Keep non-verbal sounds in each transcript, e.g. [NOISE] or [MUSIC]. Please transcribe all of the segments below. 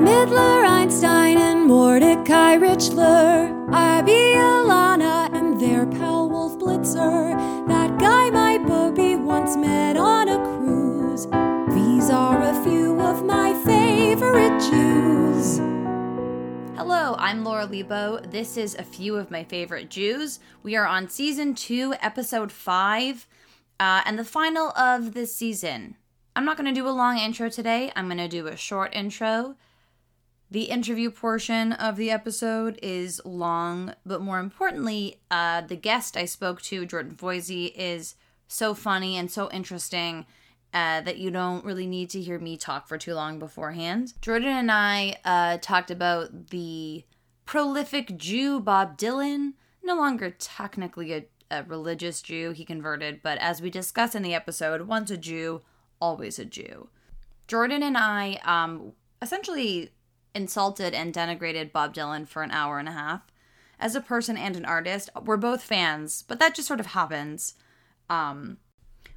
Midler, Einstein, and Mordecai Richler. Abby Alana and their pal Wolf Blitzer. That guy my booby once met on a cruise. These are a few of my favorite Jews. Hello, I'm Laura Leibow. This is a few of my favorite Jews. We are on season two, episode five, uh, and the final of this season. I'm not going to do a long intro today. I'm going to do a short intro. The interview portion of the episode is long, but more importantly, uh, the guest I spoke to, Jordan Foisy, is so funny and so interesting uh, that you don't really need to hear me talk for too long beforehand. Jordan and I uh, talked about the prolific Jew Bob Dylan, no longer technically a, a religious Jew, he converted, but as we discuss in the episode, once a Jew, always a Jew. Jordan and I um, essentially insulted and denigrated Bob Dylan for an hour and a half. As a person and an artist, we're both fans, but that just sort of happens um,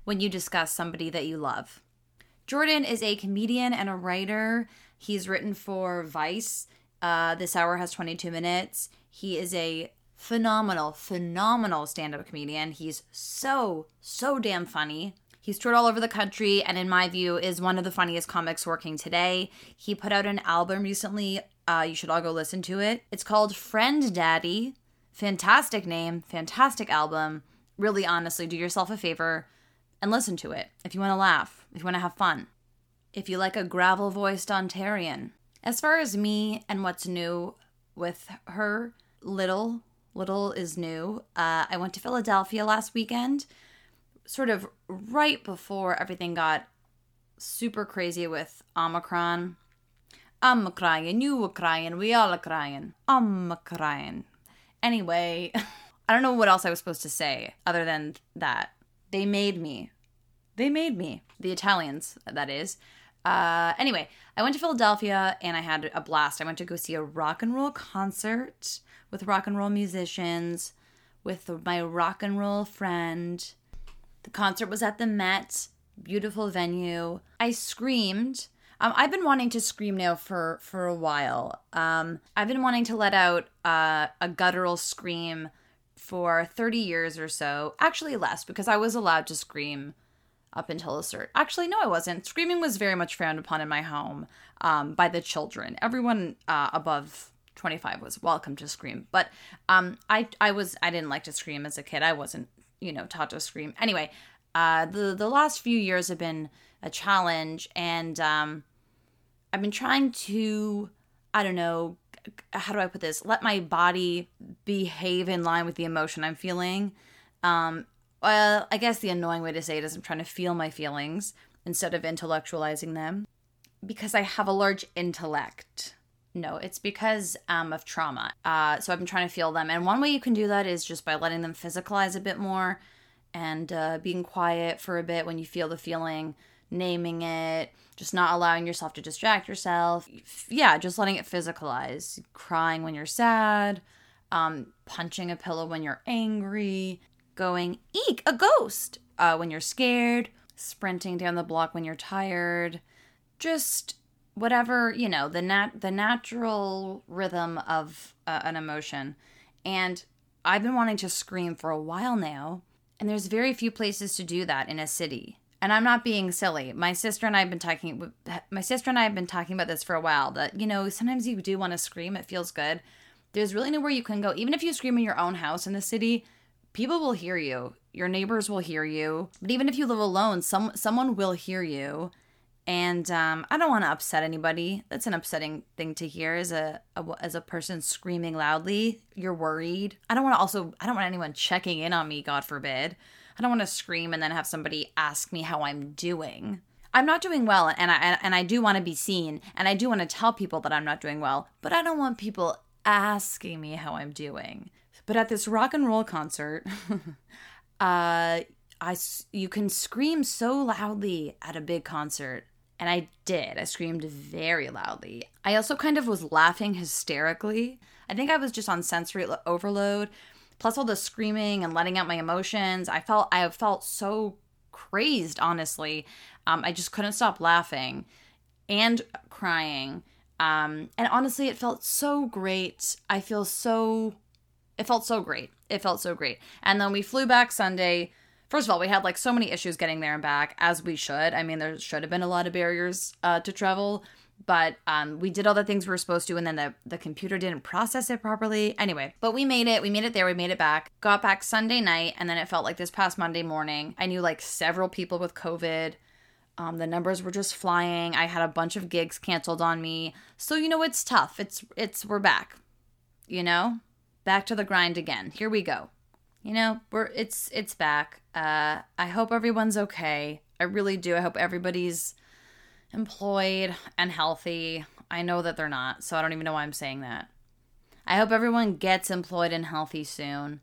when you discuss somebody that you love. Jordan is a comedian and a writer. He's written for Vice. Uh, this hour has 22 minutes. He is a phenomenal, phenomenal stand up comedian. He's so, so damn funny. He's toured all over the country and, in my view, is one of the funniest comics working today. He put out an album recently. Uh, you should all go listen to it. It's called Friend Daddy. Fantastic name, fantastic album. Really, honestly, do yourself a favor and listen to it if you want to laugh, if you want to have fun, if you like a gravel voiced Ontarian. As far as me and what's new with her, little, little is new. Uh, I went to Philadelphia last weekend sort of right before everything got super crazy with Omicron. I'm crying, you were crying, we all are crying. I'm crying. Anyway, [LAUGHS] I don't know what else I was supposed to say other than that. They made me. They made me. The Italians, that is. Uh, anyway, I went to Philadelphia and I had a blast. I went to go see a rock and roll concert with rock and roll musicians, with my rock and roll friend. The concert was at the Met, beautiful venue. I screamed. Um, I've been wanting to scream now for for a while. Um, I've been wanting to let out uh, a guttural scream for 30 years or so. Actually, less because I was allowed to scream up until a certain. Actually, no, I wasn't. Screaming was very much frowned upon in my home um, by the children. Everyone uh, above 25 was welcome to scream, but um, I I was I didn't like to scream as a kid. I wasn't you know Tato scream. Anyway, uh, the the last few years have been a challenge, and um, I've been trying to I don't know how do I put this? Let my body behave in line with the emotion I'm feeling. Um, well, I guess the annoying way to say it is I'm trying to feel my feelings instead of intellectualizing them because I have a large intellect. No, it's because um, of trauma. Uh, so I've been trying to feel them. And one way you can do that is just by letting them physicalize a bit more and uh, being quiet for a bit when you feel the feeling, naming it, just not allowing yourself to distract yourself. Yeah, just letting it physicalize. Crying when you're sad, um, punching a pillow when you're angry, going, eek, a ghost uh, when you're scared, sprinting down the block when you're tired. Just whatever you know the nat the natural rhythm of uh, an emotion. And i've been wanting to scream for a while now and there's very few places to do that in a city. And i'm not being silly. My sister and i've been talking my sister and i have been talking about this for a while that you know sometimes you do want to scream it feels good. There's really nowhere you can go. Even if you scream in your own house in the city people will hear you. Your neighbors will hear you. But even if you live alone some someone will hear you and um, I don't want to upset anybody. That's an upsetting thing to hear as a, a, as a person screaming loudly. You're worried. I don't want to also. I don't want anyone checking in on me. God forbid. I don't want to scream and then have somebody ask me how I'm doing. I'm not doing well, and I and I do want to be seen, and I do want to tell people that I'm not doing well. But I don't want people asking me how I'm doing. But at this rock and roll concert, [LAUGHS] uh, I you can scream so loudly at a big concert and I did. I screamed very loudly. I also kind of was laughing hysterically. I think I was just on sensory overload. Plus all the screaming and letting out my emotions. I felt I felt so crazed, honestly. Um, I just couldn't stop laughing and crying. Um, and honestly, it felt so great. I feel so, it felt so great. It felt so great. And then we flew back Sunday. First of all, we had like so many issues getting there and back, as we should. I mean, there should have been a lot of barriers uh, to travel, but um, we did all the things we were supposed to, and then the, the computer didn't process it properly. Anyway, but we made it. We made it there. We made it back. Got back Sunday night, and then it felt like this past Monday morning. I knew like several people with COVID. Um, the numbers were just flying. I had a bunch of gigs canceled on me. So you know it's tough. It's it's we're back. You know? Back to the grind again. Here we go. You know, we're it's it's back. Uh I hope everyone's okay. I really do. I hope everybody's employed and healthy. I know that they're not, so I don't even know why I'm saying that. I hope everyone gets employed and healthy soon.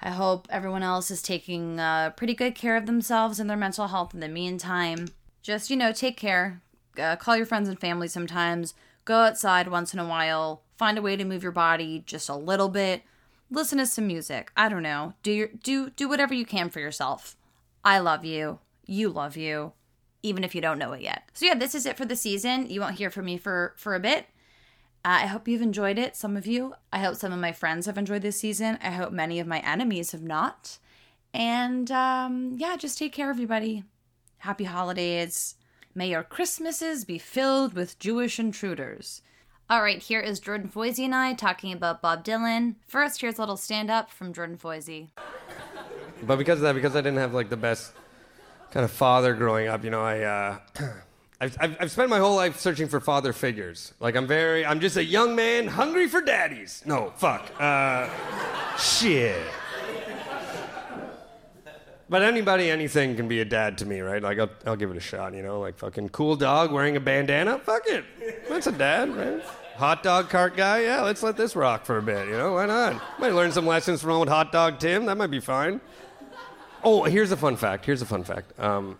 I hope everyone else is taking uh, pretty good care of themselves and their mental health in the meantime. Just, you know, take care. Uh, call your friends and family sometimes. Go outside once in a while. Find a way to move your body just a little bit. Listen to some music. I don't know. Do your do do whatever you can for yourself. I love you. You love you. Even if you don't know it yet. So yeah, this is it for the season. You won't hear from me for for a bit. Uh, I hope you've enjoyed it, some of you. I hope some of my friends have enjoyed this season. I hope many of my enemies have not. And um, yeah, just take care, everybody. Happy holidays. May your Christmases be filled with Jewish intruders. All right, here is Jordan Foisy and I talking about Bob Dylan. First, here's a little stand up from Jordan Foisy. But because of that, because I didn't have like the best kind of father growing up, you know, I. Uh, [CLEARS THROAT] I've, I've, I've spent my whole life searching for father figures. Like, I'm very, I'm just a young man hungry for daddies. No, fuck. Uh, shit. But anybody, anything can be a dad to me, right? Like, I'll, I'll give it a shot, you know? Like, fucking cool dog wearing a bandana? Fuck it. That's a dad, right? Hot dog cart guy? Yeah, let's let this rock for a bit, you know? Why not? Might learn some lessons from old hot dog Tim. That might be fine. Oh, here's a fun fact. Here's a fun fact. Um,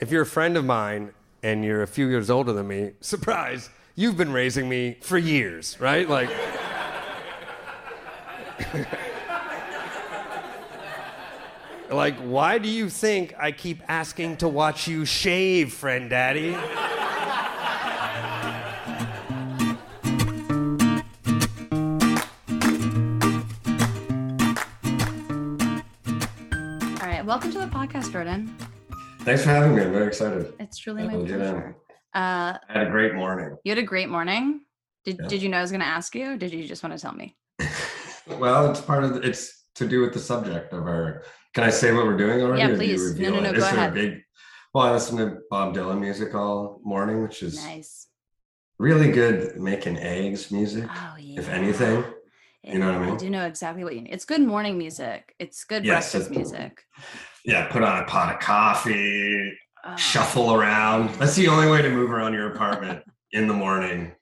if you're a friend of mine and you're a few years older than me, [LAUGHS] surprise, you've been raising me for years, right? Like. Like, why do you think I keep asking to watch you shave, friend daddy? All right, welcome to the podcast, Jordan. Thanks for having me. I'm very excited. It's truly my I'll get pleasure. Uh, I had a great morning. you had a great morning. Did, Yeah. did you know I was going to ask you? Or did you just want to tell me? [LAUGHS] Well, it's part of the, it's to do with the subject of our. Can I say what we're doing already? Yeah, or do you please. No, no, no, it? go is ahead. Big, well, I listened to Bob Dylan music all morning, which is Nice. really good making eggs music. Oh yeah. If anything, you know what I mean? I do know exactly what you need. It's good morning music. It's good Yes, breakfast it- music. [LAUGHS] yeah, put on a pot of coffee, Oh. shuffle around. That's the only way to move around your apartment [LAUGHS] in the morning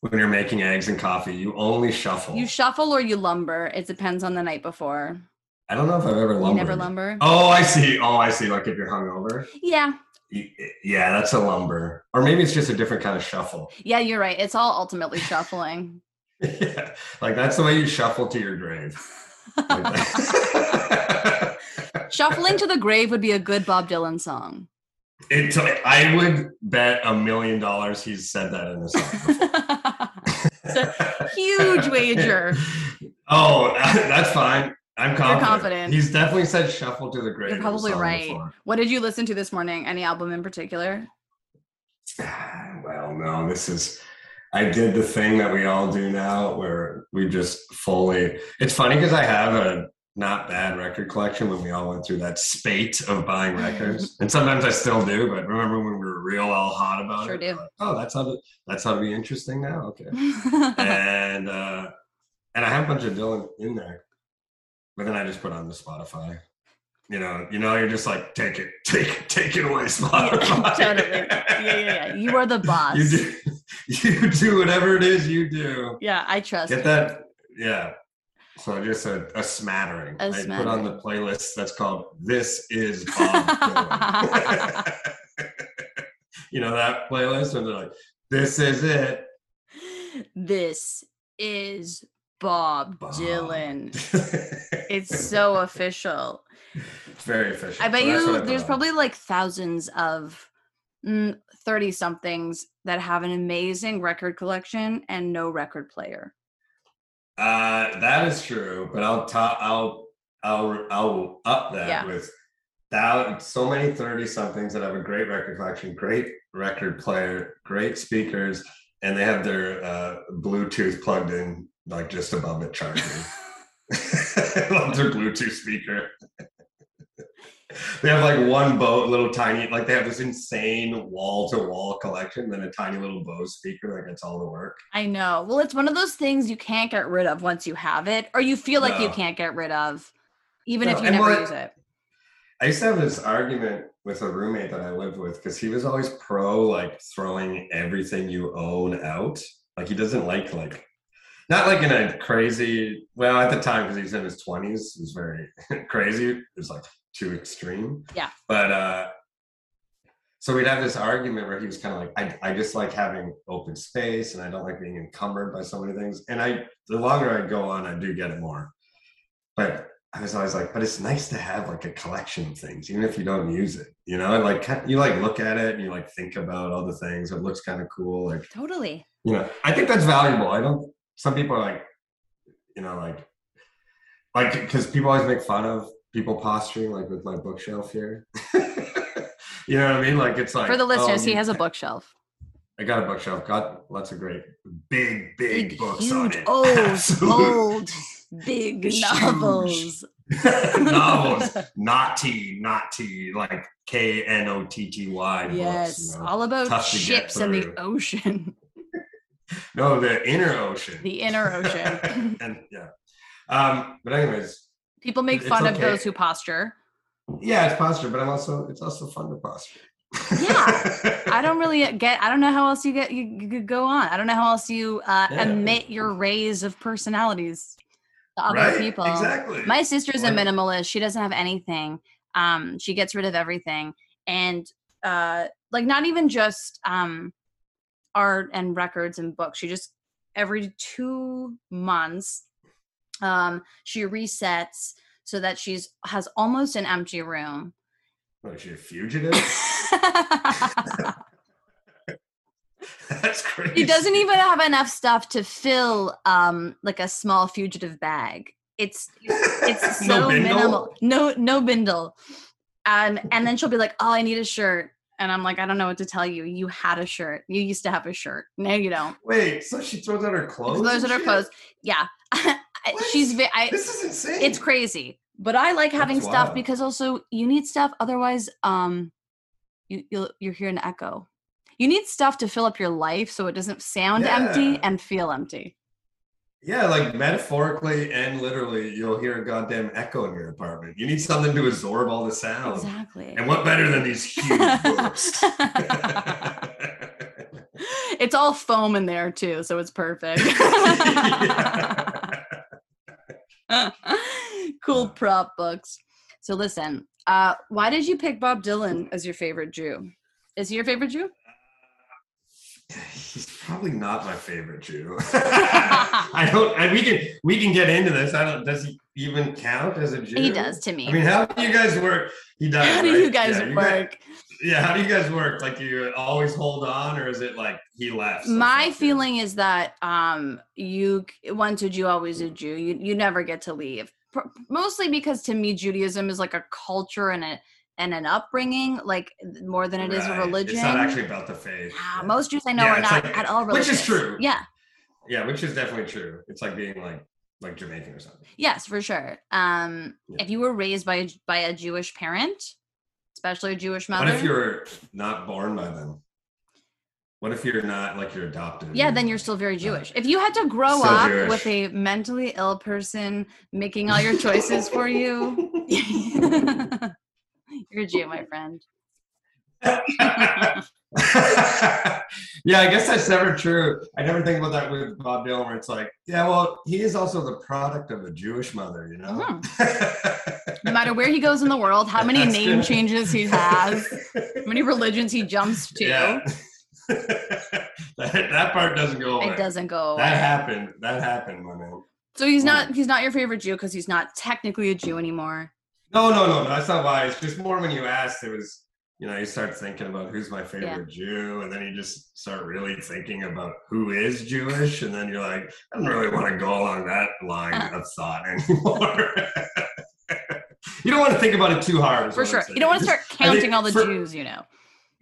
when you're making eggs and coffee. You only shuffle. You shuffle or you lumber. It depends on the night before. I don't know if I've ever lumbered. You never lumber. Oh, I see. Oh, I see. Like if you're hungover. Yeah. Yeah, that's a lumber. Or maybe it's just a different kind of shuffle. Yeah, you're right. It's all ultimately shuffling. [LAUGHS] yeah, like that's the way you shuffle to your grave. Like. [LAUGHS] Shuffling to the grave would be a good Bob Dylan song. it, I would bet a million dollars he's said that in a song. [LAUGHS] it's a huge wager. Oh, that's fine. I'm confident. confident. He's definitely said "shuffle to the grave." You're probably right. before. What did you listen to this morning? Any album in particular? Well, no, this is. I did the thing that we all do now, where we just fully. It's funny because I have a not bad record collection when we all went through that spate of buying records, and sometimes I still do. But remember when we were real all hot about Sure it? do. Like, oh, that's how to. That's how to be interesting now. Okay. [LAUGHS] and uh and I have a bunch of Dylan in there, but then I just put on the Spotify. You know, you know, you're just like take it, [LAUGHS] take it, take it away, [LAUGHS] Spotify. totally. Yeah, yeah, yeah. You are the [LAUGHS] boss. You do, you do whatever it is you do. Yeah, I trust. Get you. that, yeah. So just a, a smattering. A I put on the playlist that's called "This Is Bob you know that playlist, and they're like, "This is it." This is Bob, Bob. Dylan. [LAUGHS] It's so official. It's very official. I bet So you there's probably like thousands of 30 somethings that have an amazing record collection and no record player. Uh, that is true, but I'll top. I'll I'll I'll up that Yeah. with that. so many thirty somethings that have a great record collection, great record player, great speakers, and they have their uh, Bluetooth plugged in like just above it charging. [LAUGHS] [LAUGHS] Love their Bluetooth speaker. they have like one boat, little tiny, like they have this insane wall to wall collection, then a tiny little Bose speaker that gets all the work. I know. Well, it's one of those things you can't get rid of once you have it, or you feel like you can't get rid of, even No, if you and never what- use it. I used to have this argument with a roommate that I lived with because he was always pro like throwing everything you own out. Like he doesn't like like not like in a crazy well at the time because he's in his twenties, it was very [LAUGHS] crazy. It was like too extreme. Yeah. But uh so we'd have this argument where he was kind of like, I, I just like having open space and I don't like being encumbered by so many things. And I the longer I go on, I do get it more. But I was always like, but it's nice to have like a collection of things, even if you don't use it. You know, and like you like look at it and you like think about all the things. It looks kind of cool. Like, Totally. you know, I think that's valuable. I don't. Some people are like, you know, like, like because people always make fun of people posturing, like with my bookshelf here. [LAUGHS] you know what I mean? Like it's like For the oh, listeners, he has a [LAUGHS] bookshelf. I got a bookshelf. Got lots of great, big, big, Big, books huge, on it. [LAUGHS] old, old, big Huge. novels. novels, not T, not T, like K N O T T Y. Yes, books, you know? all about tough to get ships and the ocean, No, the inner ocean. the inner ocean. [LAUGHS] and yeah. Um, but anyways, People make fun of those who posture. yeah, it's posture, but I'm also it's also fun to posture. Yeah, I don't really [LAUGHS] get. I don't know how else you get you, you could go on. I don't know how else you uh, Yeah. emit your rays of personalities to other right? people. Exactly. My sister's a minimalist. She doesn't have anything. Um, she gets rid of everything, and uh, like not even just um, art and records and books. She just every two months, um, she resets so that she's has almost an empty room. What, is she a fugitive? [LAUGHS] [LAUGHS] That's crazy. He doesn't even have enough stuff to fill um like a small fugitive bag. It's it's [LAUGHS] so No minimal. No no bindle. And and then she'll be like, "Oh, I need a shirt." And I'm like, "I don't know what to tell you. You had a shirt. You used to have a shirt. No, you don't." Wait, so she throws out her clothes? Those are and her clothes. Yeah. [LAUGHS] She's I, This is insane. it's crazy. But I like having That's stuff wild. because also you need stuff otherwise um you you'll you're hearing an echo. You need stuff to fill up your life so it doesn't sound empty and feel empty. Yeah, like metaphorically and literally, you'll hear a goddamn echo in your apartment. You need something to absorb all the sound. Exactly. And what better than these huge [LAUGHS] books? [LAUGHS] it's all foam in there too, so it's perfect. [LAUGHS] cool prop books. So listen, uh, why did you pick Bob Dylan as your favorite Jew? Is he your favorite Jew? He's probably not my favorite Jew. [LAUGHS] I don't. And we can we can get into this. I don't. Does he even count as a Jew? He does to me. I mean, how do you guys work? He does. How do right? you guys Yeah, work? yeah. How do you guys work? Like, do you always hold on, or is it like he left? so My feeling is that um, you once a Jew, always a Jew. You you never get to leave. Mostly because to me, Judaism is like a culture and a and an upbringing, like more than it is a religion. It's not actually about the faith. Ah, Yeah. most Jews I know Yeah, are not like- at all religious. which is true. Yeah. Yeah, which is definitely true. It's like being like like Jamaican or something. Yes, for sure. Um, Yeah. if you were raised by a, by a Jewish parent, especially a Jewish mother, What if you're not born by them? What if you're not like you're adopted? yeah, then you're still very Jewish. If you had to grow Still up Jewish. with a mentally ill person making all your choices for you, [LAUGHS] [LAUGHS] you're a Jew, my friend. [LAUGHS] yeah, I guess that's never true. I never think about that with Bob Dylan, where it's like, yeah, well, he is also the product of a Jewish mother, you know. Mm-hmm. [LAUGHS] No matter where he goes in the world, how many That's name good. changes he has, how many religions he jumps to, Yeah. [LAUGHS] that, that part doesn't go away. it doesn't go away. That happened. That happened, my man. So he's not he's not your favorite Jew because he's not technically a Jew anymore. No, no, no, no. That's not why. It's just more when you asked. It was you know, you start thinking about who's my favorite Jew, and then you just start really thinking about who is Jewish, and then you're like, I don't really want to go along that line Uh. of thought anymore. [LAUGHS] you don't want to think about it too hard. For sure. You don't want to start I think counting all the for- Jews, you know.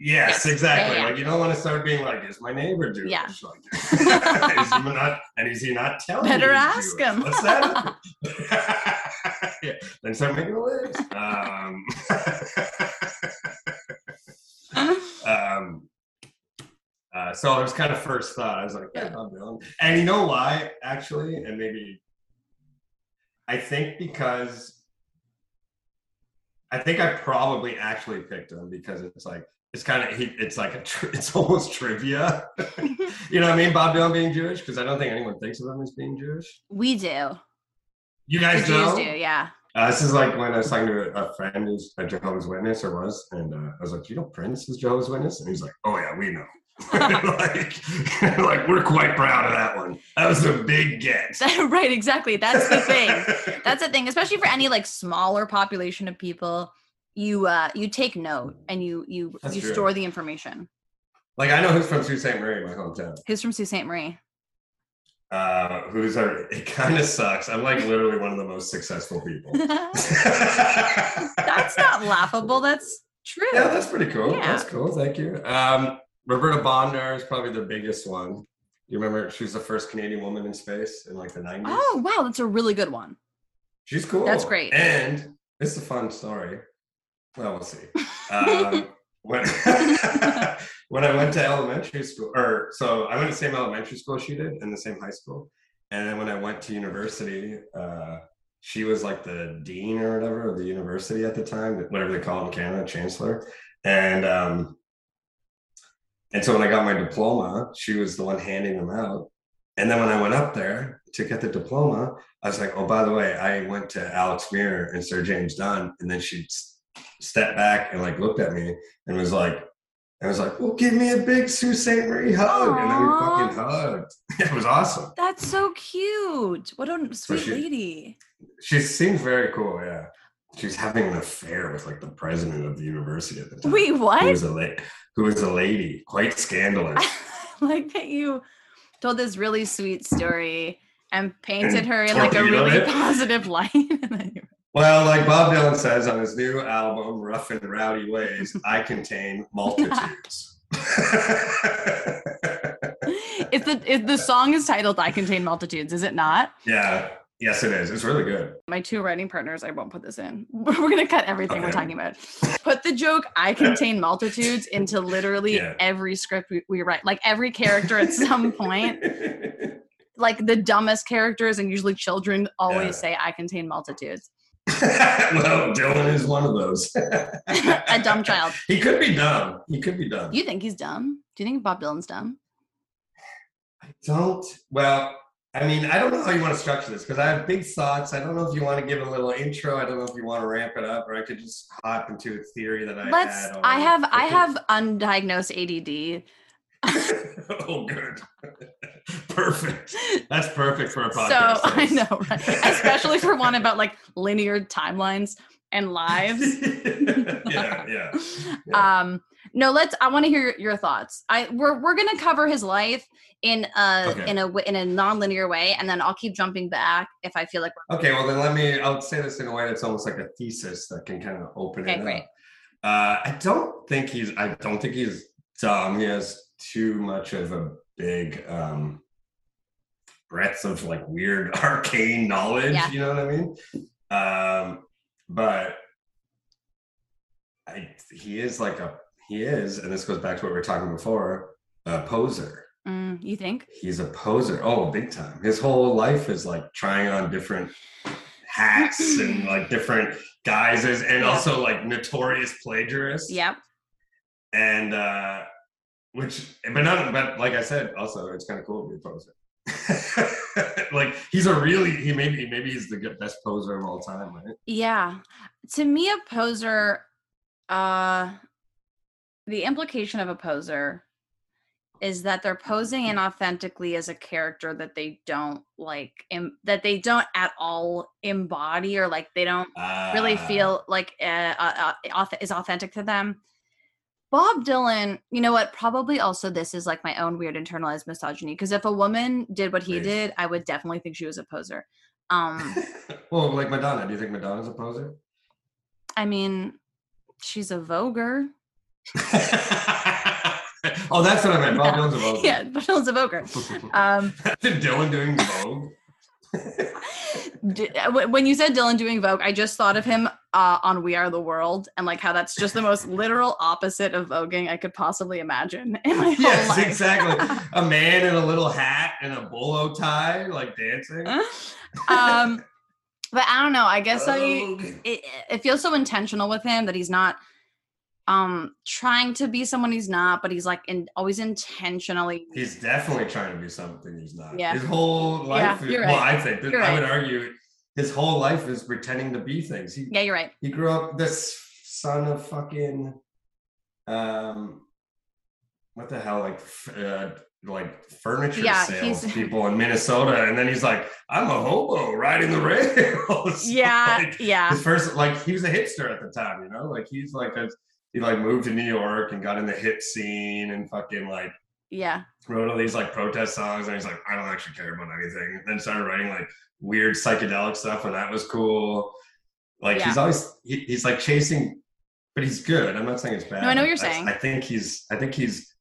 Yes, Yeah. exactly. Yeah, yeah. Like you don't want to start being like, "Is my neighbor Jewish?" Yeah. Like, [LAUGHS] is he not? And is he not telling? Better ask Jewish? him. What's that? [LAUGHS] [LAUGHS] yeah. Then start making a list. Um, [LAUGHS] um, uh, so it was kind of first thought. I was like, yeah. Bob Dylan. And you know why, actually? And maybe I think because I think I probably actually picked him because it's like it's kind of it's like a tri- [LAUGHS] it's almost trivia. you know what I mean? Bob Dylan being Jewish because I don't think anyone thinks of him as being Jewish. we do. You guys know? do, yeah. Uh, this is like when I was talking to a, friend who's a Jehovah's Witness or was, and uh, I was like, "Do you know Prince is Jehovah's Witness?" And he's like, "Oh yeah, we know." [LAUGHS] [LAUGHS] like, [LAUGHS] like we're quite proud of that one. That was a big get. right, exactly. That's the thing. That's the thing, especially for any like smaller population of people. You uh you take note and you you That's you true. store the information. like I know who's from Sault Ste. Marie, my hometown. Who's from Sault Ste. Marie? Uh, who's our? [LAUGHS] It kind of sucks. I'm like literally one of the most successful people. [LAUGHS] That's not laughable. That's true. Yeah, that's pretty cool. Yeah. That's cool. Thank you. Um, Roberta Bondar is probably the biggest one. You remember she was the first Canadian woman in space in like the 90s? oh wow, that's a really good one. She's cool. That's great. And it's a fun story. Well, we'll see. Um, [LAUGHS] when [LAUGHS] [LAUGHS] when I went to elementary school, or so I went to the same elementary school she did, and the same high school. And then when I went to university, uh, she was like the dean or whatever of the university at the time, whatever they call it in Canada, chancellor. And um, and so when I got my diploma, she was the one handing them out. And then when I went up there to get the diploma, I was like, oh, by the way, I went to Alex Muir and Sir James Dunn. And then she stepped back and like looked at me and was like, I was like, well, give me a big Sault Ste. Marie hug. And then we fucking hugged. [LAUGHS] it was awesome. That's so cute. What a sweet she- lady. She seems very cool. Yeah. She's having an affair with like the president of the university at the time. Wait, Who what? was a, la- who was a lady, quite scandalous. [LAUGHS] like that you told this really sweet story and painted And her in like a really it. positive [LAUGHS] light. And then you- Well, like Bob Dylan says on his new album, Rough and Rowdy Ways, [LAUGHS] I contain multitudes. [LAUGHS] if the the song is titled "I Contain Multitudes," is it not? yeah, yes, it is. It's really good. My two writing partners, I won't put this in. [LAUGHS] We're gonna cut everything we're talking about. Put the joke "I contain multitudes" into literally Yeah. every script we, we write. Like every character at some point, like the dumbest characters and usually children, always Yeah. say "I contain multitudes." [LAUGHS] well, Dylan is one of those. [LAUGHS] A dumb child. He could be dumb. He could be dumb. You think he's dumb? Do you think Bob Dylan's dumb? I don't. Well, I mean, I don't know how you want to structure this because I have big thoughts. I don't know if you want to give a little intro. I don't know if you want to ramp it up, or I could just hop into a theory that I Let's. I have. I have undiagnosed ADD. [LAUGHS] oh, good. [LAUGHS] perfect. That's perfect for a podcast. So. [LAUGHS] I know, right? Especially for one about like linear timelines and lives. yeah, yeah. Yeah. Um, no, let's. I want to hear your thoughts. I we're we're gonna cover his life in a Okay. in a in a non-linear way, and then I'll keep jumping back if I feel like. We're, Okay, well then let me. I'll say this in a way that's almost like a thesis that can kind of open Okay, it great. up. Uh, I don't think he's. I don't think he's dumb. He has too much of a big um, breadth of like weird [LAUGHS] arcane knowledge. Yeah. You know what I mean? Um, but I, he is like a. He is, and this goes back to what we were talking before. A poser. Mm, you think? He's a poser. Oh, big time. His whole life is like trying on different hats [CLEARS THROAT] and like different guises and Yeah. also like notorious plagiarists. Yep. And uh which but not but like I said, also it's kind of cool to be a poser. [LAUGHS] like he's a really he maybe maybe he's the best poser of all time, right? Yeah. To me, a poser, uh, the implication of a poser is that they're posing inauthentically as a character that they don't like, Im- that they don't at all embody or like they don't really Ah, feel like uh, uh, uh, auth- is authentic to them. Bob Dylan, you know what? Probably also this is like my own weird internalized misogyny. Because if a woman did what he Please. did, I would definitely think she was a poser. Um, [LAUGHS] well, like Madonna. Do you think Madonna's a poser? I mean, she's a voguer. [LAUGHS] oh, that's what I meant. Bob Yeah. Dylan's a poser. Yeah, Bob Dylan's a voguer. [LAUGHS] Um, Dylan doing Vogue. d- uh, when you said Dylan doing Vogue, I just thought of him uh, on We Are the World and like how that's just the most [LAUGHS] literal opposite of voguing I could possibly imagine in my [LAUGHS] whole yes, life. exactly. [LAUGHS] A man in a little hat and a bolo tie, like dancing. um, but I don't know. I guess I it, it feels so intentional with him that he's not um trying to be someone he's not, but he's like in always intentionally. He's definitely trying to be something he's not. Yeah. His whole life. Yeah, you're Well. I think that I right. would argue his whole life is pretending to be things. He Yeah, you're right. he grew up this son of fucking um what the hell like uh, like furniture Yeah, sales [LAUGHS] people in Minnesota and then he's like I'm a hobo riding the rails [LAUGHS] Yeah, Like, yeah, his first like he was a hipster at the time you know like he's like a, he like moved to New York and got in the hip scene and fucking like yeah. wrote all these like protest songs and he's like I don't actually care about anything and then started writing like weird psychedelic stuff and that was cool like he's always he, he's like chasing but he's good i'm not saying it's bad No, I know what you're I- saying. I, think he's i think he's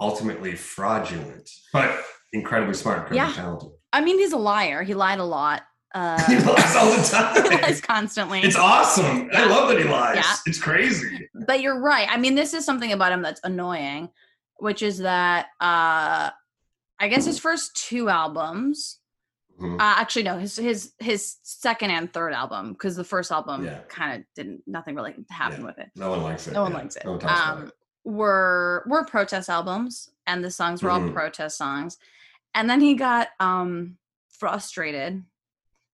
ultimately fraudulent but incredibly smart incredibly Yeah. talented I mean, he's a liar. He lied a lot. Uh, [LAUGHS] he lies all the [LAUGHS] time. he lies constantly. it's awesome i love that he lies Yeah. it's crazy but you're right. I mean, this is something about him that's annoying, which is that uh I guess his first two albums, Mhm. uh, actually no, his his his second and third album, because the first album Yeah. kind of didn't nothing really happened Yeah. with it. no one likes it No one yeah. likes it. no one talks about Um, were were protest albums, and the songs were all Mhm. protest songs. And then he got um frustrated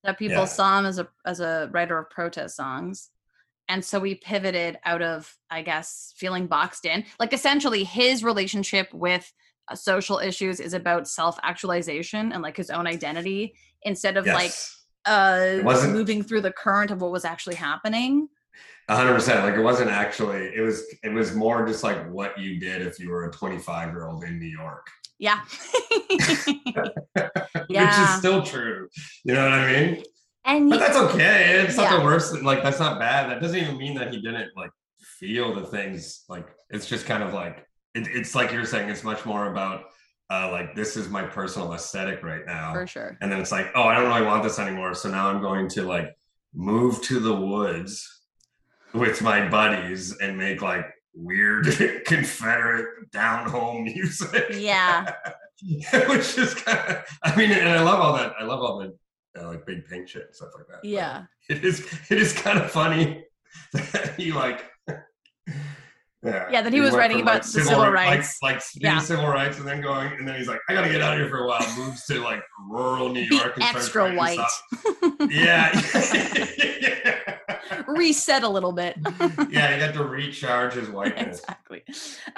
that people saw him as a as a writer of protest songs. And so we pivoted out of, I guess, feeling boxed in. Like essentially, his relationship with uh, social issues is about self actualization and like his own identity instead of like uh moving through the current of what was actually happening. Hundred percent. Like it wasn't actually. It was. It was more just like what you did if you were a twenty-five year old in New York. Yeah. yeah [LAUGHS] [LAUGHS] which is still true. You know what I mean? And But that's okay. It's not Yeah. the worst. thing- Like that's not bad. That doesn't even mean that he didn't like feel the things. Like it's just kind of like it, it's like you're saying. It's much more about uh like this is my personal aesthetic right now. for sure. And then it's like, oh, I don't really want this anymore. So now I'm going to like move to the woods with my buddies and make like weird [LAUGHS] Confederate down home music. Yeah. [LAUGHS] Which is kind of, I mean, and I love all that. I love all the uh, like big pink shit and stuff like that. But Yeah. [LAUGHS] It is, it is kind of funny [LAUGHS] that he like, [LAUGHS] yeah. Yeah, that he was writing from, about the civil like- rights. Like, like Yeah. civil rights and then going, and then he's like, I gotta get out of here for a while. Moves to like rural New York and starts extra white. Yeah. Reset a little bit. yeah, he had to recharge his whiteness. exactly.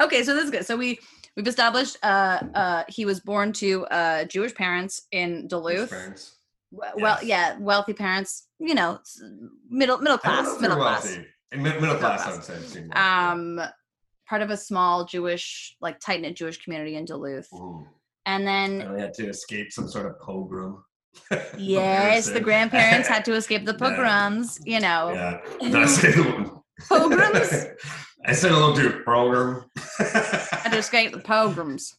Okay, so this is good. So we we've established uh uh he was born to uh Jewish parents in Duluth. parents. Well, Yes. yeah, wealthy parents, you know, middle middle I class, middle class. wealthy. In middle class, I class. would say. seem yeah. Um part of a small Jewish like tight-knit Jewish community in Duluth. Ooh. And then And we had to escape some sort of pogrom. [LAUGHS] yes, the grandparents had to [LAUGHS] escape the Yeah. pogroms, you know. Yeah. I say the one? Pogroms? [LAUGHS] I said a little too program. Had to escape the pogroms.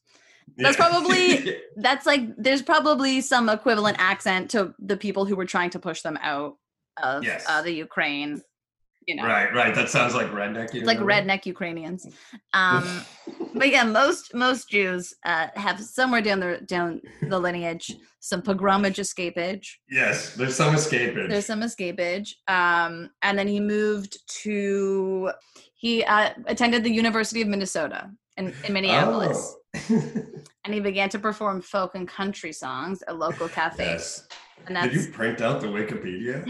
That's probably- [LAUGHS] That's like there's probably some equivalent accent to the people who were trying to push them out of Yes. uh, the Ukraine. You know, right, right. That sounds like redneck. It's like redneck Ukrainians. [LAUGHS] Um, but yeah, most most Jews uh, have somewhere down the down the lineage some pogromage escapage. Yes, there's some escapage. There's some escapage. Um, and then he moved to he uh, attended the University of Minnesota in, in Minneapolis, Oh. [LAUGHS] and he began to perform folk and country songs at local cafes. yes. And Did you print out the Wikipedia?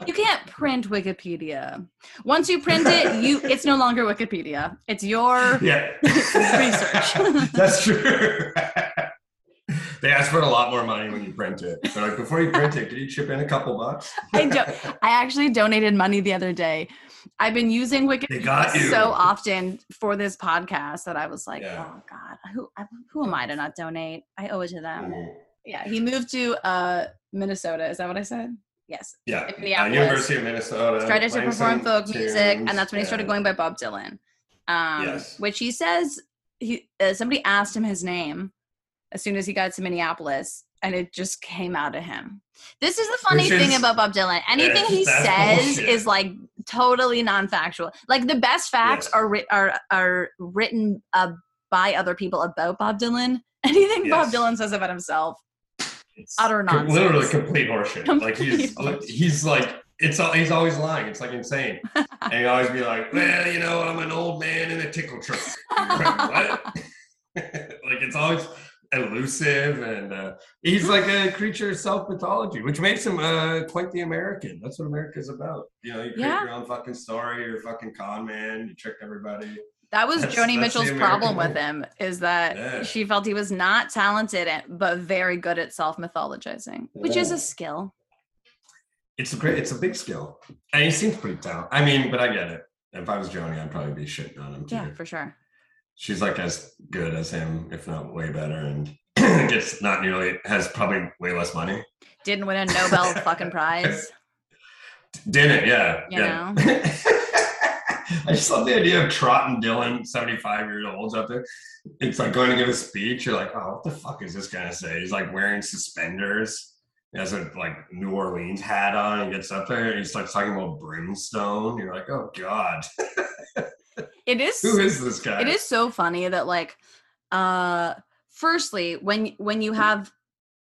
[LAUGHS] you can't print Wikipedia. Once you print it, you [LAUGHS] it's no longer Wikipedia. It's your yeah. Research. That's true. they ask for a lot more money when you print it. They're like, before you print it, could you chip in a couple bucks? I don't. I actually donated money the other day I've been using Wikipedia so often for this podcast that I was like, Yeah. oh God, who who am I to not donate? I owe it to them. Mhm. Yeah, he moved to uh Minnesota. Is that what I said? Yes. Yeah. Uh, University of Minnesota. Started to perform folk music, and that's when he started going by Bob Dylan. Um, Yes. Which he says he uh, somebody asked him his name as soon as he got to Minneapolis, and it just came out of him. This is the funny Which thing about Bob Dylan. Anything he says bullshit. is like totally non-factual. Like the best facts Yes. are are are written uh, by other people about Bob Dylan. [LAUGHS] Anything Bob Dylan says about himself, It's utter nonsense. Literally complete horseshit. like he's Complete he's like it's he's always lying. It's like insane. [LAUGHS] and he always be like, well, you know, I'm an old man in a tickle truck. [LAUGHS] like it's always elusive and uh, he's like a creature of self mythology, which makes him uh, quite the American. That's what America's about. You know, you create Yeah. your own fucking story. You're a fucking con man. You trick everybody. That was That's- Joni that's Mitchell's problem with him is that Yeah. she felt he was not talented at- but very good at self mythologizing, which is a skill. It's a great. It's a big skill, and he seems pretty talented. I mean, but I get it. If I was Joni, I'd probably be shitting on him too. Yeah, for sure. She's like as good as him, if not way better, and [CLEARS THROAT] gets not nearly has probably way less money. Didn't win a Nobel [LAUGHS] fucking prize. Didn't, yeah. You yeah. [LAUGHS] I just love the idea of trotting Dylan, 75 years old, up there. It's like going to give a speech. You're like, oh, what the fuck is this gonna say? He's like wearing suspenders. He has a like New Orleans hat on. and gets up there and he starts talking about brimstone. You're like, oh god, [LAUGHS] It is who is this guy? it is so funny that like uh firstly when when you have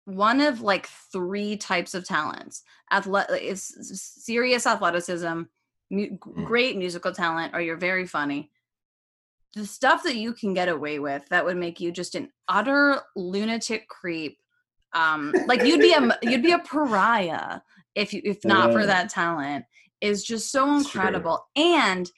one of like three types of talents athletic it's serious athleticism mu- Mm. great musical talent or you're very funny the stuff that you can get away with that would make you just an utter lunatic creep um like you'd be a you'd be a pariah if you if not for that talent is just so incredible and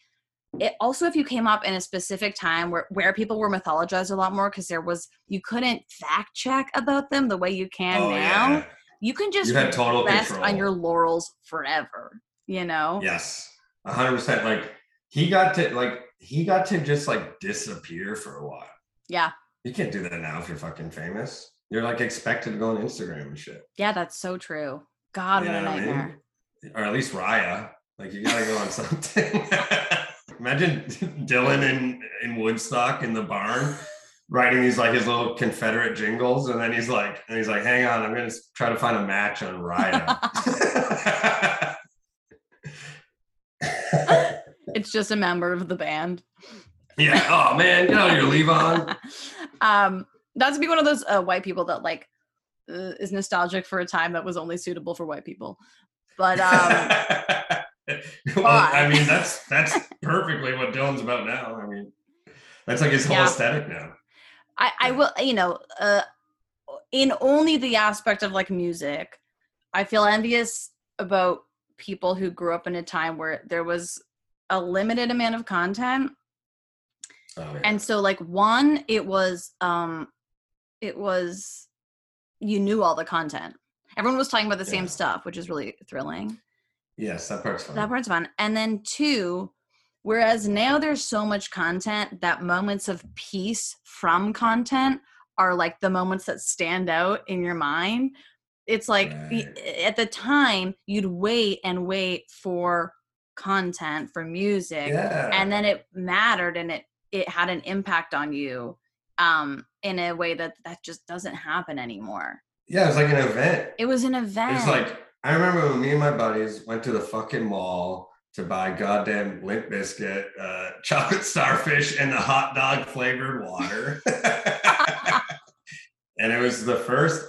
it also if you came up in a specific time where where people were mythologized a lot more because there was you couldn't fact check about them the way you can oh, now yeah. you can just You rest control. on your laurels forever you know Yes, hundred percent. Like he got to like he got to just like disappear for a while. yeah You can't do that now if you're fucking famous. You're like expected to go on Instagram and shit. yeah that's so true god You what a what I mean? nightmare Or at least Raya. Like you gotta go on [LAUGHS] something. Imagine [LAUGHS] Dylan in, in Woodstock in the barn writing these like his little Confederate jingles, and then he's like, and he's like, hang on, I'm gonna try to find a match on Raya. [LAUGHS] it's just a member of the band yeah. Oh man, get out of your leave on. [LAUGHS] um that's be one of those uh, white people that like uh, is nostalgic for a time that was only suitable for white people but um [LAUGHS] well, I mean, that's that's perfectly what Dylan's about now. I mean, that's like his whole Yeah. aesthetic now. I, I will, you know, uh, in only the aspect of like music, I feel envious about people who grew up in a time where there was a limited amount of content. Oh, yeah. And so, like, one, it was, um, it was, you knew all the content. Everyone was talking about the same stuff, which is really thrilling. Yes, that part's fun. That part's fun. And then two, whereas now there's so much content that moments of peace from content are like the moments that stand out in your mind. It's like Right. at the time you'd wait and wait for content for music yeah. and then it mattered and it it had an impact on you um in a way that that just doesn't happen anymore. yeah, it was like an event. It was an It event. was like I remember when me and my buddies went to the fucking mall to buy goddamn Limp Bizkit, uh, [LAUGHS] chocolate starfish, and the hot dog flavored water. [LAUGHS] and it was the first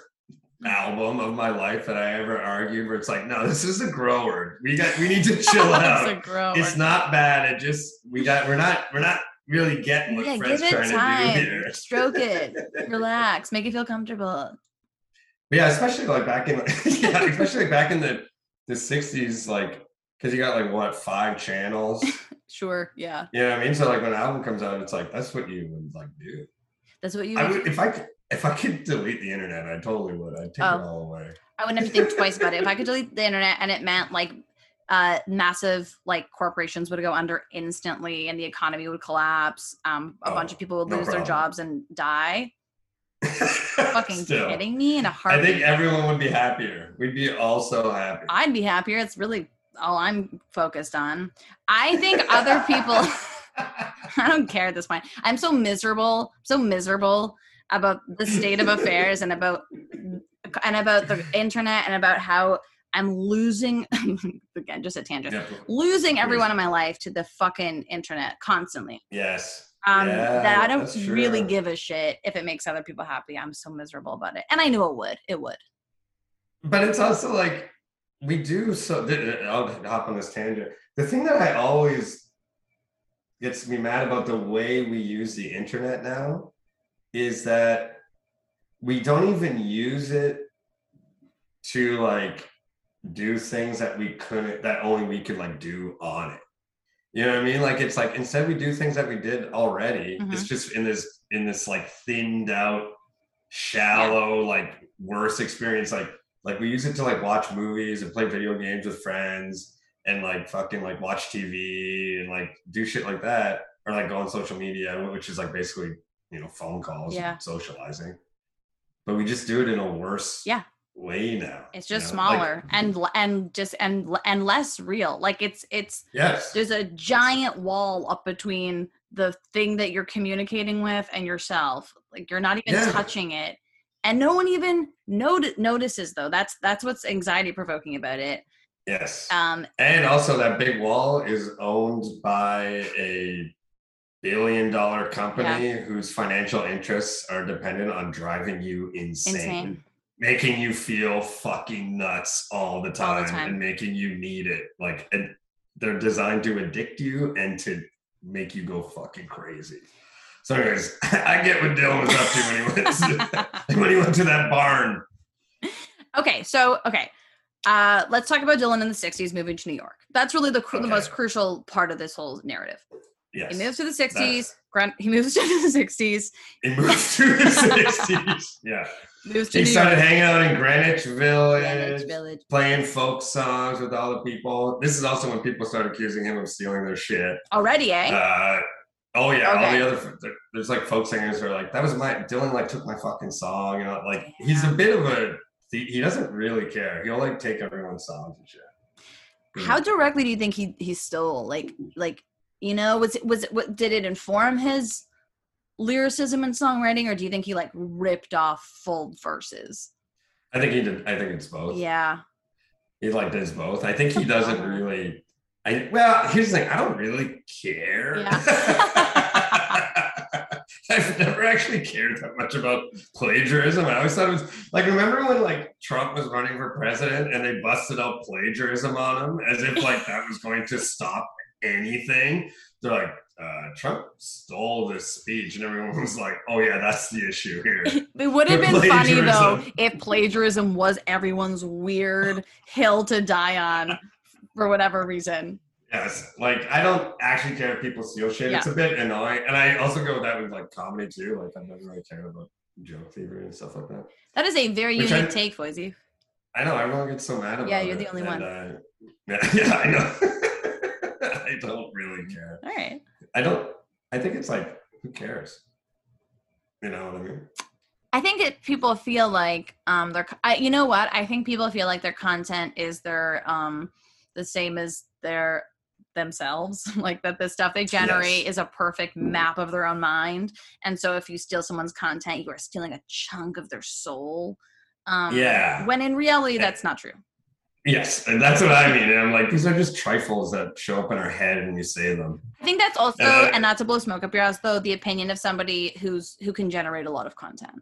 album of my life that I ever argued where it's like, no, this is a grower. We got we need to [LAUGHS] chill out. It's a it's not bad. It just we got we're not we're not really getting what yeah, Fred's give it trying to do here. Stroke it. Relax. Make it feel comfortable. Yeah, especially like back in [LAUGHS] yeah, especially back in the the sixties, like because you got like what five channels. [LAUGHS] Sure. Yeah. You know what I mean? So like when an album comes out, it's like that's what you would like do. That's what you I would if I could if I could delete the internet, I totally would. I'd take Oh. it all away. I wouldn't have to think twice about it. If I could delete the internet and it meant like uh, massive like corporations would go under instantly and the economy would collapse. Um, a bunch Oh, of people would no lose their jobs and die. Fucking Still, kidding me in a I heartbeat. I think everyone would be happier. We'd be all so happy. I'd be happier. It's really all I'm focused on. I think other people. [LAUGHS] [LAUGHS] I don't care at this point. I'm so miserable, so miserable about the state of affairs and about and about the internet and about how I'm losing [LAUGHS] again just a tangent. Yeah, Losing everyone in my life to the fucking internet constantly. yes. Um Yeah, that I don't really true. give a shit if it makes other people happy. I'm so miserable about it. And I knew it would. It would. But it's also like we do so. I'll hop on this tangent. The thing that I always gets me mad about the way we use the internet now is that we don't even use it to like do things that we couldn't that only we could like do on it. You know what I mean? Like it's like instead we do things that we did already. It's mm-hmm. just in this in this like thinned out, shallow, like worse experience. Like like we use it to like watch movies and play video games with friends and like fucking like watch TV and like do shit like that or like go on social media, which is like basically you know phone calls, Yeah. and socializing. But we just do it in a worse Yeah. Way now. It's you just know? Like, smaller and and just and and less real. Like it's it's yes. there's a giant wall up between the thing that you're communicating with and yourself like you're not even Yeah. touching it and no one even noti- notices though that's that's what's anxiety provoking about it Yes. um And also, that big wall is owned by a billion dollar company whose financial interests are dependent on driving you insane, Insane. Making you feel fucking nuts all the All time, the time. and making you need it. Like, and they're designed to addict you and to make you go fucking crazy. So, anyways, [LAUGHS] I get what Dylan was up to when he went to, [LAUGHS] when he went to that barn. okay so okay uh let's talk about dylan in the 60s moving to new york that's really the, cru- the most crucial part of this whole narrative Yes, he moves to the 60s That's- Grant, [LAUGHS] he moves to the 60s he moves to the sixties. Yeah. moves to He new started york hanging out in Greenwich Village, Greenwich Village. playing folk songs with all the people. This is also when people started accusing him of stealing their shit. already eh Uh, oh yeah, all the other there's like folk singers who are like, that was my Dylan like took my fucking song, you know, like he's a bit of a he, he doesn't really care. He'll like take everyone's songs and shit. How directly do you think he he stole like like you know was it was it what did it inform his lyricism and songwriting or do you think he like ripped off full verses I think he did. I think it's both. yeah He like does both. I think he [LAUGHS] doesn't really. I well, here's the thing. I don't really care. yeah. [LAUGHS] I've never actually cared that much about plagiarism. I always thought it was like remember when like Trump was running for president and they busted out plagiarism on him as if like that was going to stop anything. They're like, uh, Trump stole this speech, and everyone was like, "Oh yeah, that's the issue here." [LAUGHS] it would have been funny though if plagiarism was everyone's weird hill to die on for whatever reason Yes, like I don't actually care if people steal shit. It's a bit annoying, and I also go with that with like comedy too. Like I've never really cared about joke theory and stuff like that. that is a very Which unique I- take Foisy. I know everyone gets so mad about it. Yeah, you're the only and, one. Uh, [LAUGHS] yeah, yeah, I know. I don't really care. all right I don't. I think it's like who cares? You know what I mean? I think that people feel like um their I, you know what I think people feel like their content is their um the same as their themselves [LAUGHS] like that the stuff they generate Yes. is a perfect map of their own mind and so if you steal someone's content you are stealing a chunk of their soul um Yeah. when in reality that's not true Yes, and that's what I mean. And I'm like, these are just trifles that show up in our head when we say them. I think that's also Uh, and not to blow smoke up your ass though the opinion of somebody who's who can generate a lot of content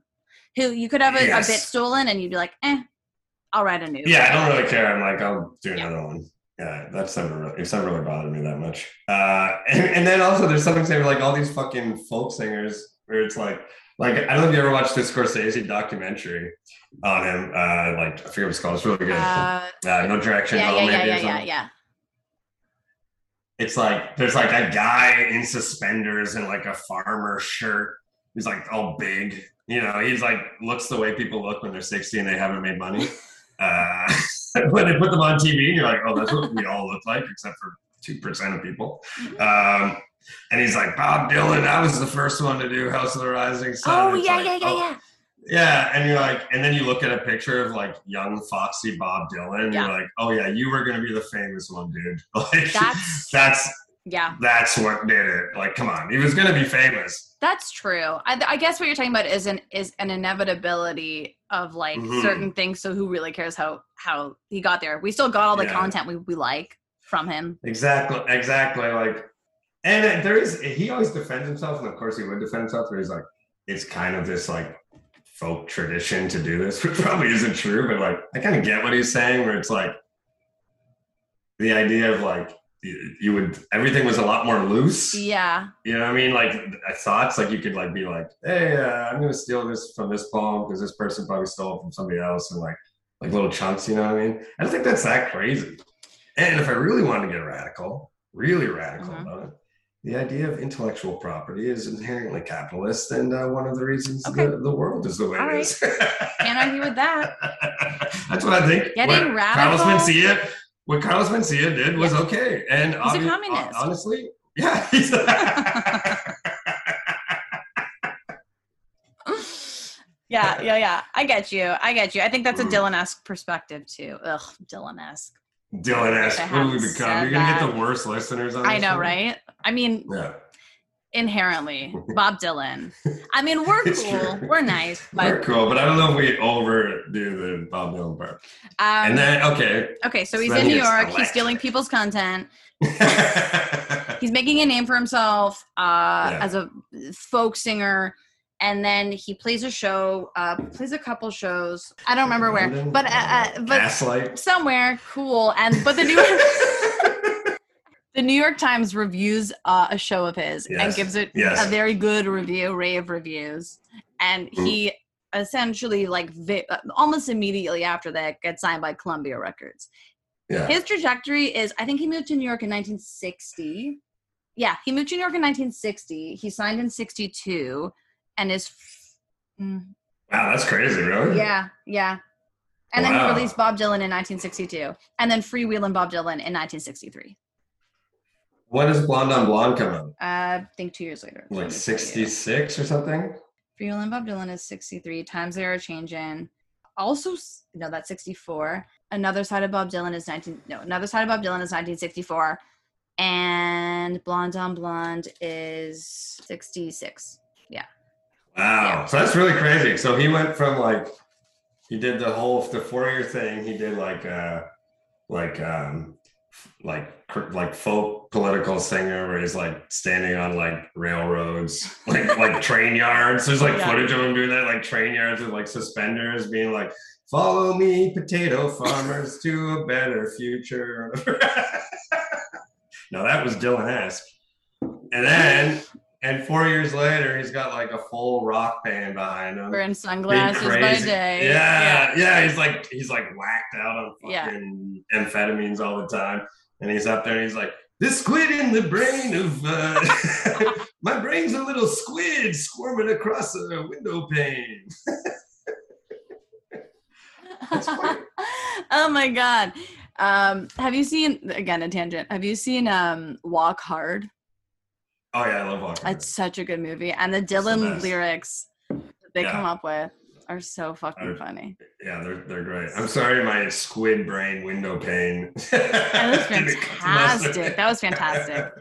who you could have a, Yes. a bit stolen and you'd be like eh I'll write a new Yeah, I don't really care. I'm like, I'll do Yeah. another one. Yeah, that's never really, it's never really bothered me that much. Uh, [LAUGHS] and, and then also there's something saying like all these fucking folk singers where it's like, like I don't know if you ever watched this Scorsese documentary on him. Uh, like I forget what it's called. It's really good. Uh, uh, no direction. yeah, yeah, yeah, yeah, yeah, yeah. It's like there's like a guy in suspenders and like a farmer shirt. He's like all big. You know, he's like looks the way people look when they're 60 and they haven't made money. [LAUGHS] Uh, [LAUGHS] when they put them on TV, and you're like, oh, that's what we all look like, except for two percent of people. Um, and he's like, Bob Dylan, I was the first one to do House of the Rising Sun. Oh yeah, like, yeah, yeah, oh, yeah. yeah, and you're like, and then you look at a picture of like young foxy Bob Dylan, and Yeah. you're like, oh yeah, you were gonna be the famous one, dude. [LAUGHS] Like That's that's yeah, that's what did it. Like, come on, he was gonna be famous. that's true. I, I guess what you're talking about is an is an inevitability of like Mhm. certain things. So who really cares how how he got there? We still got all the Yeah. content we, we like from him. Exactly, exactly. Like, and there is he always defends himself, and of course he would defend himself. But he's like, it's kind of this like folk tradition to do this, [LAUGHS] which probably isn't true, but like I kind of get what he's saying, where it's like the idea of like you, you would everything was a lot more loose. Yeah, You know what I mean? Like uh, thoughts, like you could like be like, "Hey, uh, I'm gonna steal this from this poem because this person probably stole it from somebody else," and like like little chunks. You know what I mean? I don't think that's that crazy. And if I really wanted to get radical, really radical Mhm. about it, the idea of intellectual property is inherently capitalist, and uh, one of the reasons Okay. the, the world is the way All it right. is. can't argue with that. [LAUGHS] That's what I think. Getting what radical- Carlos Mencia, what Carlos Mencia did was okay, and He's a communist. honestly, yeah, he's [LAUGHS] yeah, yeah, yeah. I get you. I get you. I think that's a. Dylan-esque perspective too. Ugh, Dylan-esque. Dylan asked, I "What do we become? You're gonna get the worst listeners on." I know, one? right? I mean, Yeah, inherently, [LAUGHS] Bob Dylan. I mean, we're cool. We're nice, we're cool, but I don't know if we overdo the Bob Dylan part. um, and then, okay, okay. So so he's in New York. He's stealing people's content. [LAUGHS] He's making a name for himself uh, Yeah. as a folk singer. And then he plays a show, uh, plays a couple shows. I don't remember where, but uh, uh, but Gaslight. somewhere cool. And but the New [LAUGHS] the New York Times reviews uh, a show of his and gives it Yes. a very good review, rave reviews. And Mm. he essentially like vi- uh, almost immediately after that gets signed by Columbia Records. yeah. His trajectory is I think he moved to New York in 1960. Yeah, he moved to New York in 1960. He signed in 62 and is mm, wow, that's crazy, really. yeah, yeah. And then he released Bob Dylan in 1962 and then Freewheelin' Bob Dylan in 1963. When does Blonde on Blonde come out? Uh, I think 2 years later. Like me tell you. '66 or something? Freewheelin' Bob Dylan is 63. Times they are changing. Also, no, that's 64. Another side of Bob Dylan is 19. No, another side of Bob Dylan is 1964. And Blonde on Blonde is 66. Wow. Yeah. So that's really crazy. So he went from like he did the whole the four year thing. He did like uh like um like like folk political singer where he's like standing on like railroads, [LAUGHS] like like train yards. There's like Yeah. footage of him doing that, like train yards with like suspenders, being like, "Follow me, potato farmers, to a better future." [LAUGHS] now that was Dylan esque. And then, and four years later, he's got like a full rock band behind him. Wearing sunglasses by day. Yeah, yeah, He's like he's like whacked out on Yeah. fucking amphetamines all the time, and he's up there and he's like, "This squid in the brain of uh, [LAUGHS] my brain's a little squid squirming across a window pane." [LAUGHS] [LAUGHS] Oh my god. Um, have you seen again a tangent? Have you seen um Walk Hard? Oh yeah, I love walking. It's such a good movie, and the the Dylan best. lyrics that they Yeah. come up with are so fucking funny. Yeah, they're they're great. I'm sorry, my squid brain window pane. [LAUGHS] That was Didn't cut the mustard. fantastic. That was fantastic.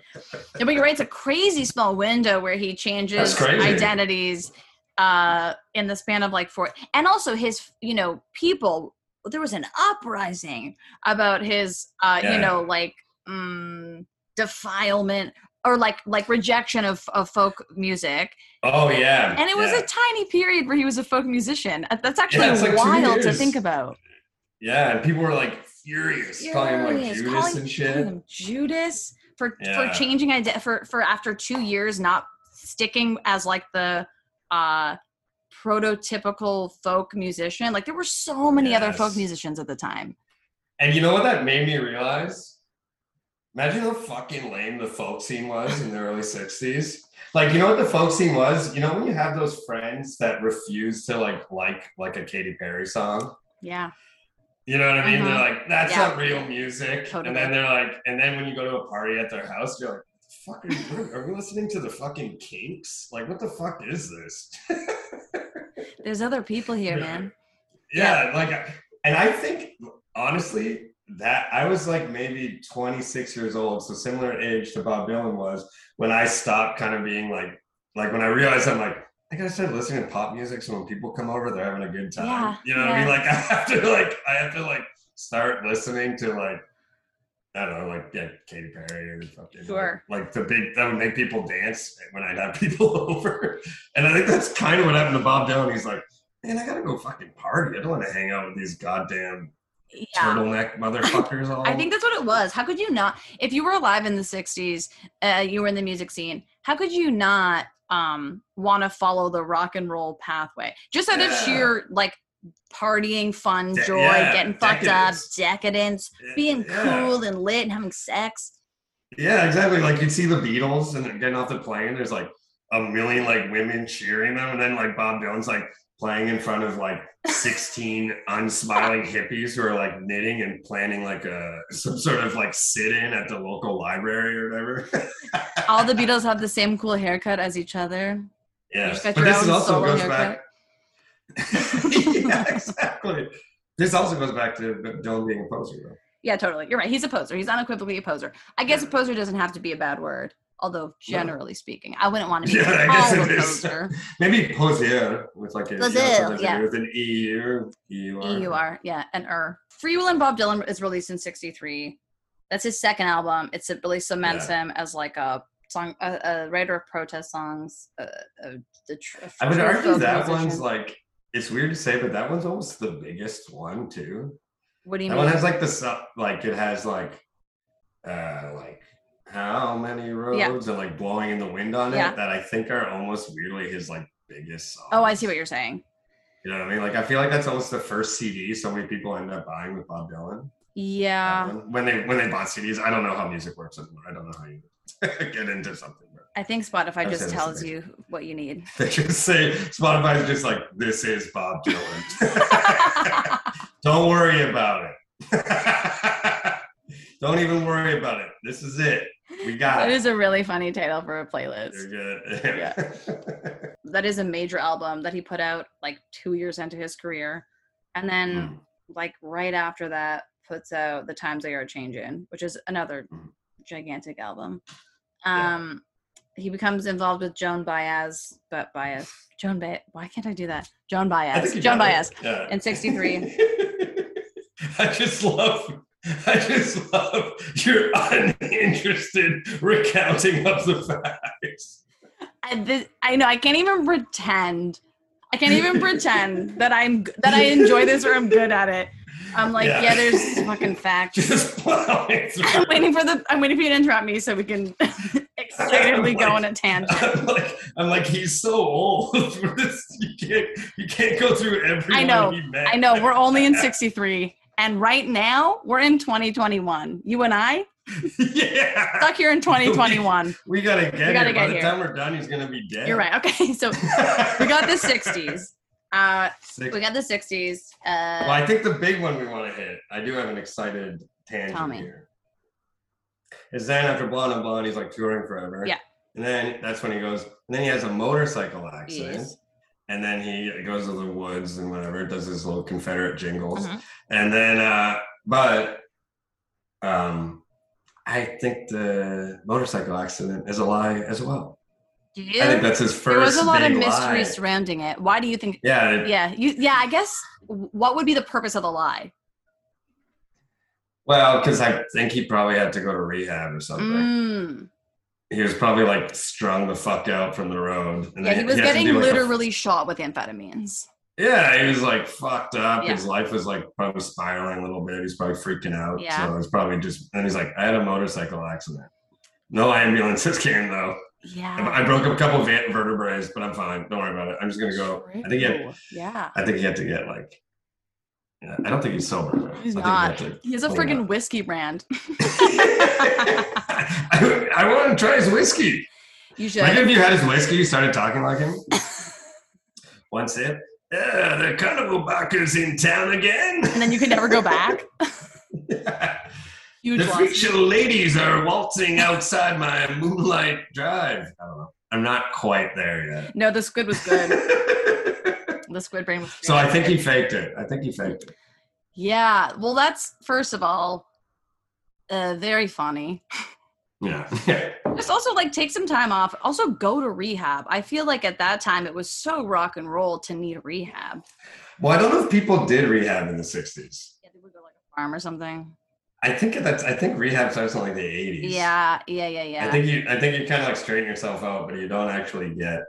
Yeah, [LAUGHS] but you're right. It's a crazy small window where he changes identities uh, in the span of like four. And also his, you know, people. There was an uprising about his, uh, you know, like mm, defilement or like like rejection of, of folk music. Oh yeah, And it was yeah. a tiny period where he was a folk musician. That's actually like wild to think about. yeah, and people were like furious, calling him like Judas calling- and shit. calling him Judas for Yeah. for changing idea for for after two years not sticking as like the uh prototypical folk musician. Like there were so many other folk musicians at the time. And you know what that made me realize? Imagine how fucking lame the folk scene was in the early 60s. Like, you know what the folk scene was? You know when you have those friends that refuse to like like like a Katy Perry song? Yeah. You know what I mean? Uh-huh. They're like, that's Yeah. not real music. Totally. And then they're like, and then when you go to a party at their house, you're like, fuck are, you, are we listening to the fucking kinks? Like, what the fuck is this? [LAUGHS] There's other people here, man. yeah, like, and I think honestly that I was like maybe 26 years old, so similar age to Bob Dylan was when I stopped kind of being like, like when I realized I'm like, I gotta start listening to pop music so when people come over, they're having a good time. Yeah, you know what I mean? Like [LAUGHS] I have to like I have to like start listening to like I don't know, like yeah, Katy Perry or fucking Sure. like the big that would make people dance when I'd have [LAUGHS] people over. And I think that's kind of what happened to Bob Dylan. He's like, man, I gotta go fucking party. I don't want to hang out with these goddamn Yeah. turtleneck motherfuckers. All I think that's what it was. How could you not? If you were alive in the '60s, uh, you were in the music scene. How could you not um, want to follow the rock and roll pathway just out of sheer like partying, fun, De- joy, yeah, getting fucked decadence. up, decadence, being Yeah. cool and lit and having sex? Yeah, exactly. Like you'd see the Beatles and they're getting off the plane. There's like a million like women cheering them, and then like Bob Dylan's like playing in front of like 16 unsmiling hippies who are like knitting and planning like a some sort of like sit-in at the local library or whatever. [LAUGHS] All the Beatles have the same cool haircut as each other. yeah, but this is also goes haircut. back. [LAUGHS] yeah, exactly. This also goes back to Dylan being a poser, though. Yeah, totally. You're right. He's a poser. He's unequivocally a poser. I guess a poser doesn't have to be a bad word. Although generally speaking, I wouldn't want to be Yeah, I guess called it is. poser. [LAUGHS] Maybe posier with like a you know, Posier, sometimes they yeah. with an EU, EUR. EUR, yeah, and er. Freewheelin' Bob Dylan is released in '63. That's his second album. It's it really cements him as like a song, a, a writer of protest songs. A, a, a I would argue that musician. one's like it's weird to say, but that one's almost the biggest one too. What do you That mean? one has like the like it has like uh like how many roads and like blowing in the wind on Yeah. it that I think are almost weirdly his like biggest songs. oh, I see what you're saying. You know what I mean? Like I feel like that's almost the first CD so many people end up buying with Bob Dylan. Yeah, one. When they when they bought CDs, I don't know how music works anymore. I don't know how you [LAUGHS] get into something. But I think Spotify just tells you what you need. [LAUGHS] they just say Spotify's just like this is Bob Dylan. [LAUGHS] Don't worry about it. Don't even worry about it. This is it. We [LAUGHS] got That it. is a really funny title for a playlist. You're good. [LAUGHS] Yeah. That is a major album that he put out like two years into his career. And then, Mm. like, right after that, puts out The Times They Are Changing, which is another Mhm. gigantic album. Yeah. Um, He becomes involved with Joan Baez, but Baez. Joan Baez. Why can't I do that? Joan Baez. Joan Baez. Yeah. in 63. [LAUGHS] I just love, [LAUGHS] I just love your uninterested recounting of the facts. I, th- I know. I can't even pretend. I can't even pretend [LAUGHS] that I'm that I enjoy this or I'm good at it. I'm like, Yeah. yeah, there's fucking facts. [LAUGHS] Just plowing through. I'm waiting for the. I'm waiting for you to interrupt me so we can excitedly go on a tangent. I'm like, I'm like, he's so old. for this. You can't, you can't go through every I know. I know we're only in 63, and right now we're in 2021. You and I yeah. stuck here in [LAUGHS] 2021. We gotta get We gotta By get the here. time we're done, he's gonna be dead. You're right. Okay, [LAUGHS] so we got the 60s. Uh, Six- we got the 60s. Well, Uh, I think the big one we want to hit. I do have an excited tangent me. here. Is then after Blonde on Blonde, he's like touring forever. Yeah. And then that's when he goes. And then he has a motorcycle accident. And then he goes to the woods and whatever, does his little Confederate jingles. Mhm. And then, uh, but um, I think the motorcycle accident is a lie as well. do I think that's his first. There was a lot of mystery lie. surrounding it. Why do you think? Yeah, it- Yeah, you. Yeah, I guess. What would be the purpose of the lie? Well, because I think he probably had to go to rehab or something. Mm. He was probably like strung the fuck out from the road. And Yeah, then he was to getting like, a- literally shot with amphetamines. yeah, he was like fucked up. Yeah. His life was like probably spiraling a little bit. He's probably freaking out. Yeah. So it's probably just. And he's like, I had a motorcycle accident. No ambulances [LAUGHS] came though. Yeah. I broke up a couple of vertebrae, but I'm fine. Don't worry about it. I'm just gonna go. I think he had, Yeah. I think he had to get like. Yeah, I don't think he's sober. He's I not. Think He has a friggin' yeah. whiskey brand. [LAUGHS] [LAUGHS] I, I want to try his whiskey. You should. Imagine if you had his whiskey, you started talking like him. [LAUGHS] One sip, Yeah, the carnival barker's in town again. And then you can never go back. Huge the show ladies are waltzing outside my moonlight drive. I don't know. I'm not quite there yet. No, the squid was good. The squid brain was. so I think he faked it. I think he faked it. Yeah. Well, that's first of all, uh, very funny. [LAUGHS] Yeah. Just also like take some time off. Also go to rehab. I feel like at that time it was so rock and roll to need rehab. well, I don't know if people did rehab in the 60s. Yeah, they would go like a farm or something. I think that's. I think rehab starts in like the 80s. Yeah, yeah, yeah, yeah. I think you. I think you kind of like straighten yourself out, but you don't actually get.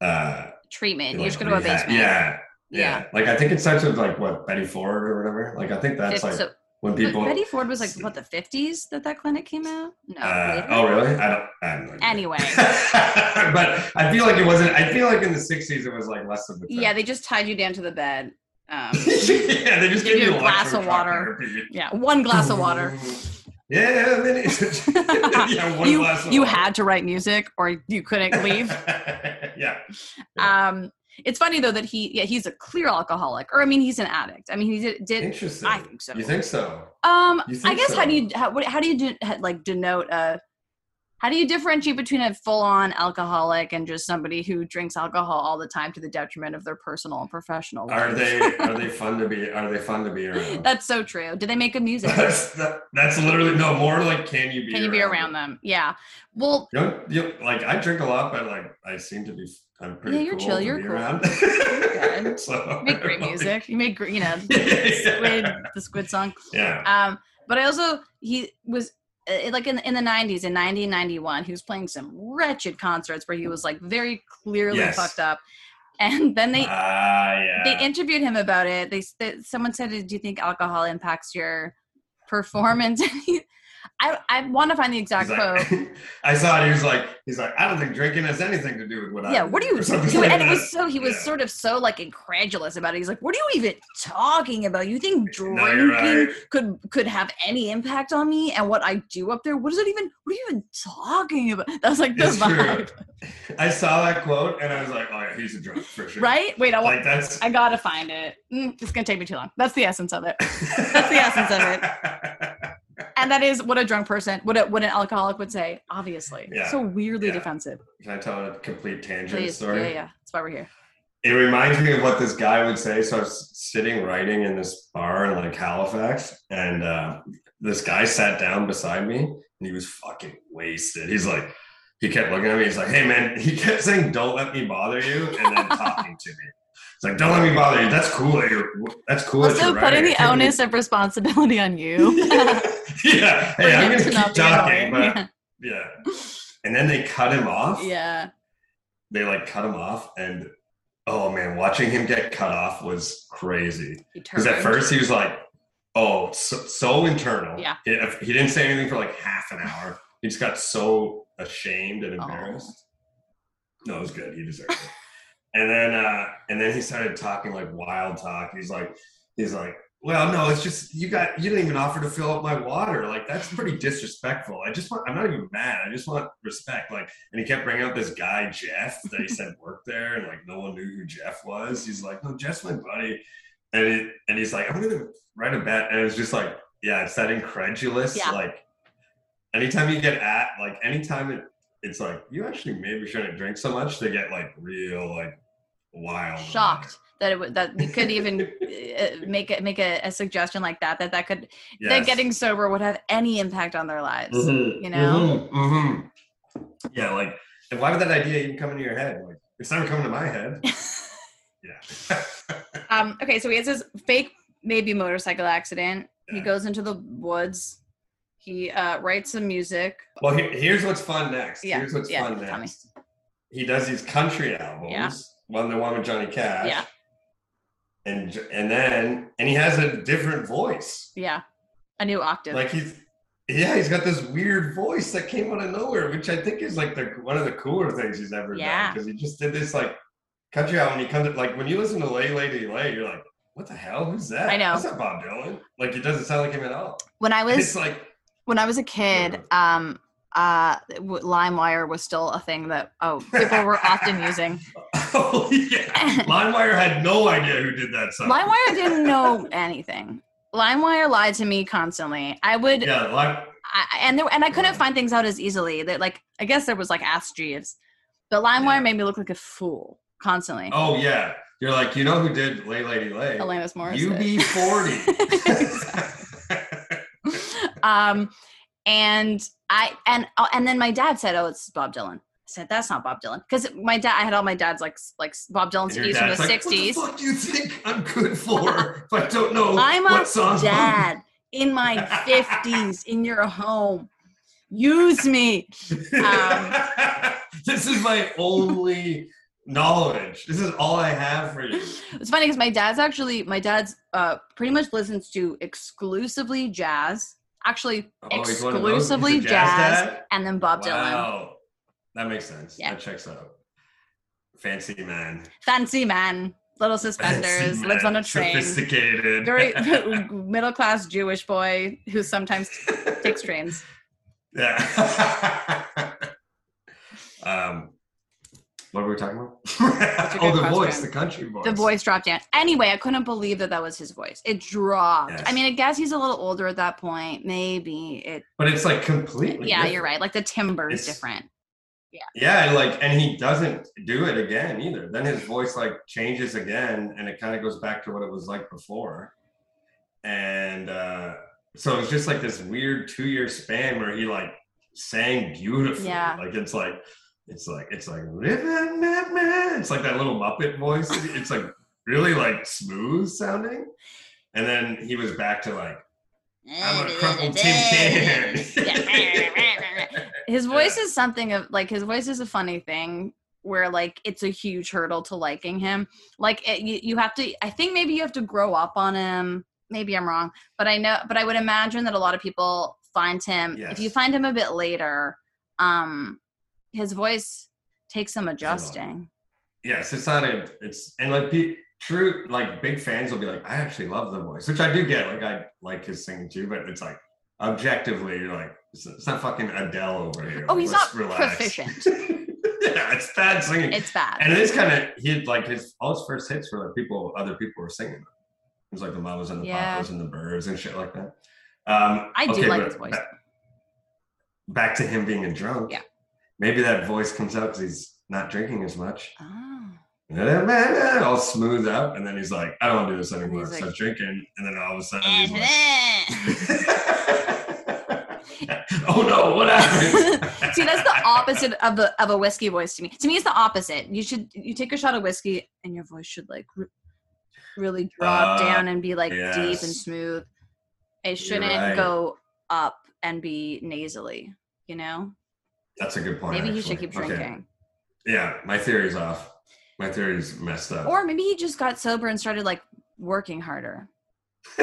uh Treatment. You're just go to a basement. Yeah. Yeah. Yeah. Like I think it starts with like what Betty Ford or whatever. Like I think that's like so, when people. Betty Ford was like what the 50s that that clinic came out. No. Uh, oh really? I don't. I no idea. Anyway. [LAUGHS] but I feel like it wasn't. I feel like in the '60s it was like less of a. thing. Yeah, they just tied you down to the bed. Um, [LAUGHS] yeah, they just Give give you you a glass of water. therapy. yeah, one glass of water. [LAUGHS] Yeah, and then it's, yeah, [LAUGHS] one you you had to write music or you couldn't leave. [LAUGHS] yeah. um, it's funny though that he yeah he's a clear alcoholic or I mean he's an addict. I mean he did, did Interesting. I think so. You think so? Um, You I think guess how do you how, how do you do, like denote a how do you differentiate between a full on alcoholic and just somebody who drinks alcohol all the time to the detriment of their personal and professional? Are they are they fun to be are they fun to be around? [LAUGHS] That's so true. Do they make good music? [LAUGHS] that's that, that's literally no more like can you be Can you be around them? Yeah. Well, You know, you like I drink a lot, but like I seem to be I'm pretty Yeah, you're cool chill, you're cool. around. good. [LAUGHS] so you make great music. You make great, you know, yeah. squid, the squid song. yeah. Um, but I also he was like in in the 90s in 1991 he was playing some wretched concerts where he was like very clearly Yes. fucked up and then they Ah, yeah. they interviewed him about it they, they someone said do you think alcohol impacts your performance [LAUGHS] And he, i i want to find the exact He's quote [LAUGHS] I saw it. He was like, he's like, I don't think drinking has anything to do with what I. yeah what do you something like and it was so he was Yeah. sort of so like incredulous about it he's like what are you even talking about you think drinking you're right. could could have any impact on me and what i do up there what is it even what are you even talking about [LAUGHS] that was like the It's true. vibe I saw that quote and I was like, oh yeah, he's a drunk for sure. right wait i want Like that's. i gotta find it Mm, it's gonna take me too long that's the essence of it That's the essence of it. [LAUGHS] and that is what a drunk person what a, what an alcoholic would say obviously Yeah. so weirdly Yeah. defensive Can I tell a complete tangent please story? yeah yeah that's why we're here It reminds me of what this guy would say. So I was sitting writing in this bar in like Halifax, and uh, this guy sat down beside me, and he was fucking wasted. He's like, he kept looking at me. He's like, "Hey man," he kept saying, "Don't let me bother you," and then talking to me. It's like, "Don't let me bother you." That's cool. That you're. That's cool. that also you're putting writing. the onus of responsibility on you believe- [LAUGHS] yeah. [LAUGHS] Hey, I'm gonna keep not talking, but yeah. And then they cut him off. yeah They like cut him off, and oh man, watching him get cut off was crazy. He Because at first he was like, oh, so, so internal. Yeah. He, he didn't say anything for like half an hour. He just got so ashamed and Oh. embarrassed. No, it was good. He deserved it. And then uh and then he started talking like wild talk. He's like, he's like, well, no, it's just you got you didn't even offer to fill up my water. Like that's pretty disrespectful. I just want I'm not even mad. I just want respect. Like, and he kept bringing up this guy Jeff that he said worked there, and like no one knew who Jeff was. He's like, no, Jeff's my buddy, and it, and he's like, I'm gonna write a bet, and it's just like, yeah, it's that incredulous. Yeah. Like, anytime you get at like anytime it, it's like you actually maybe shouldn't drink so much. They get like real like wild. shocked that it would that you could even uh, make it make a, a suggestion like that that that could that getting sober would have any impact on their lives Mhm, you know? mhm, mhm. Yeah, like, and why would that idea even come into your head? Like, it's never come to my head. [LAUGHS] yeah. [LAUGHS] um okay so he has this fake maybe motorcycle accident he goes into the woods he uh writes some music well, he- here's what's fun next. Yeah, Here's what's yeah, fun tell me. next. He does these country albums. Yeah. One, the one with Johnny Cash. Yeah. And and then and he has a different voice. yeah a new octave Like he's yeah, he's got this weird voice that came out of nowhere, which I think is like the one of the cooler things he's ever Yeah. done. Because he just did this like country album. He comes like when you listen to Lay Lady Lay, you're like, what the hell? Who's that? I know. That's not Bob Dylan. Like it doesn't sound like him at all. when i was It's like when I was a kid, um, uh, LimeWire was still a thing that oh people were often using. [LAUGHS] oh [LAUGHS] yeah. LimeWire had no idea who did that song. LimeWire didn't know anything. LimeWire lied to me constantly. I would, Yeah, Lime. I, and there, and I couldn't find things out as easily. That like, I guess there was like Ask Jeeves, but LimeWire Yeah. made me look like a fool constantly. Oh yeah. You're like, you know who did Lay Lady Lay? Alanis Morissette. UB40. [LAUGHS] um, and I and uh, and then my dad said, "Oh, it's Bob Dylan." Said, "That's not Bob Dylan," because my dad. I had all my dad's like like Bob Dylan CDs from the like, '60s. What the fuck do you think I'm good for if I don't know I'm what a songs? dad in my 50s in your home. Use me. Um, [LAUGHS] this is my only knowledge. This is all I have for you. It's funny because my dad's actually my dad's uh pretty much listens to exclusively jazz. Actually, Oh, he's one of those? He's a exclusively jazz jazz, and then Bob Dylan. That makes sense. Yeah. That checks out. Fancy man. Fancy man, little suspenders, Fancy lives on a train. Sophisticated. Very [LAUGHS] middle class Jewish boy who sometimes takes trains. Yeah. [LAUGHS] um, what were we talking about? [LAUGHS] oh, the voice, the country voice. The voice dropped down. Anyway, I couldn't believe that that was his voice. It dropped. Yes. I mean, I guess he's a little older at that point. Maybe it. But it's like completely. Yeah, different. you're right. Like the timbre is different. Yeah, and like, and he doesn't do it again either. Then his voice like changes again, and it kind of goes back to what it was like before. And uh so it's just like this weird two year span where he like sang beautifully. Yeah. Like it's like it's like it's like it's like that little Muppet voice. It's like really like smooth sounding. And then he was back to like I'm a crumpled tin can. [LAUGHS] [LAUGHS] his voice is something of like his voice is a funny thing where like it's a huge hurdle to liking him. Like it, you, you have to i think maybe you have to grow up on him. Maybe i'm wrong but i know but i would imagine that a lot of people find him if you find him a bit later um his voice takes some adjusting. Yes, it's not a. It's and like pe- true like big fans will be like, I actually love the voice, which I do get. Like I like his singing too, but it's like objectively, you're like, it's, it's not fucking Adele over here. oh he's Let's not relax. proficient [LAUGHS] yeah, it's bad singing. it's bad and it is kind of he like his all his first hits were like people, other people were singing. them. It was like the Mamas and the Yeah. Papas and the Byrds and shit like that. Um, I do okay, like his voice. ba- Back to him being a drunk. Yeah. Maybe that voice comes out because he's not drinking as much oh. [LAUGHS] all smooth up, and then he's like, "I don't want to do this anymore." He's like- Start drinking, and then all of a sudden he's like, [LAUGHS] "Oh no, what happened?" [LAUGHS] See, that's the opposite of a of a whiskey voice to me. To me, it's the opposite. You should you take a shot of whiskey, and your voice should like re- really drop Uh, down and be like deep and smooth. It shouldn't right. go up and be nasally. You know, That's a good point. maybe he should keep Okay. drinking, Yeah, my theory's off. My theory's messed up. or maybe he just got sober and started like working harder, [LAUGHS]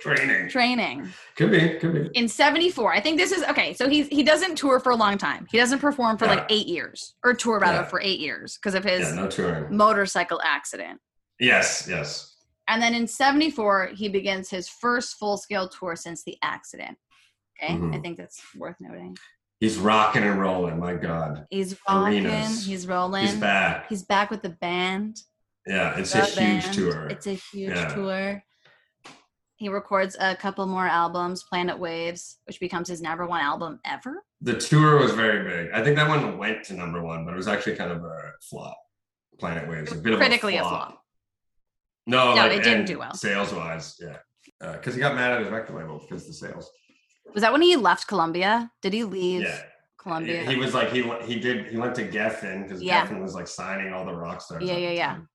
training training. could be, could be. in 74 i think this is okay so he's he doesn't tour for a long time he doesn't perform for like eight years or tour rather Yeah. for eight years because of his Yeah, no touring. motorcycle accident Yes, yes. and then in 74 he begins his first full-scale tour since the accident okay i Mhm. think that's worth noting He's rocking and rolling. My God, he's rocking Arenas. he's rolling he's back. he's back with the band Yeah, it's The a huge tour. it's a huge Yeah. tour he records a couple more albums planet waves which becomes his number one album ever The tour was very big. I think that one went to number one, but it was actually kind of a flop. Planet Waves, a bit critically of a a flop. flop No, No, like, it didn't do well. Sales wise, yeah, uh, because he got mad at his record label because the sales. Was that when he left Columbia? Did he leave Yeah, Columbia? he was like he he did he went to Geffen because Yeah. Geffen was like signing all the rock stars. Yeah, yeah, yeah. time.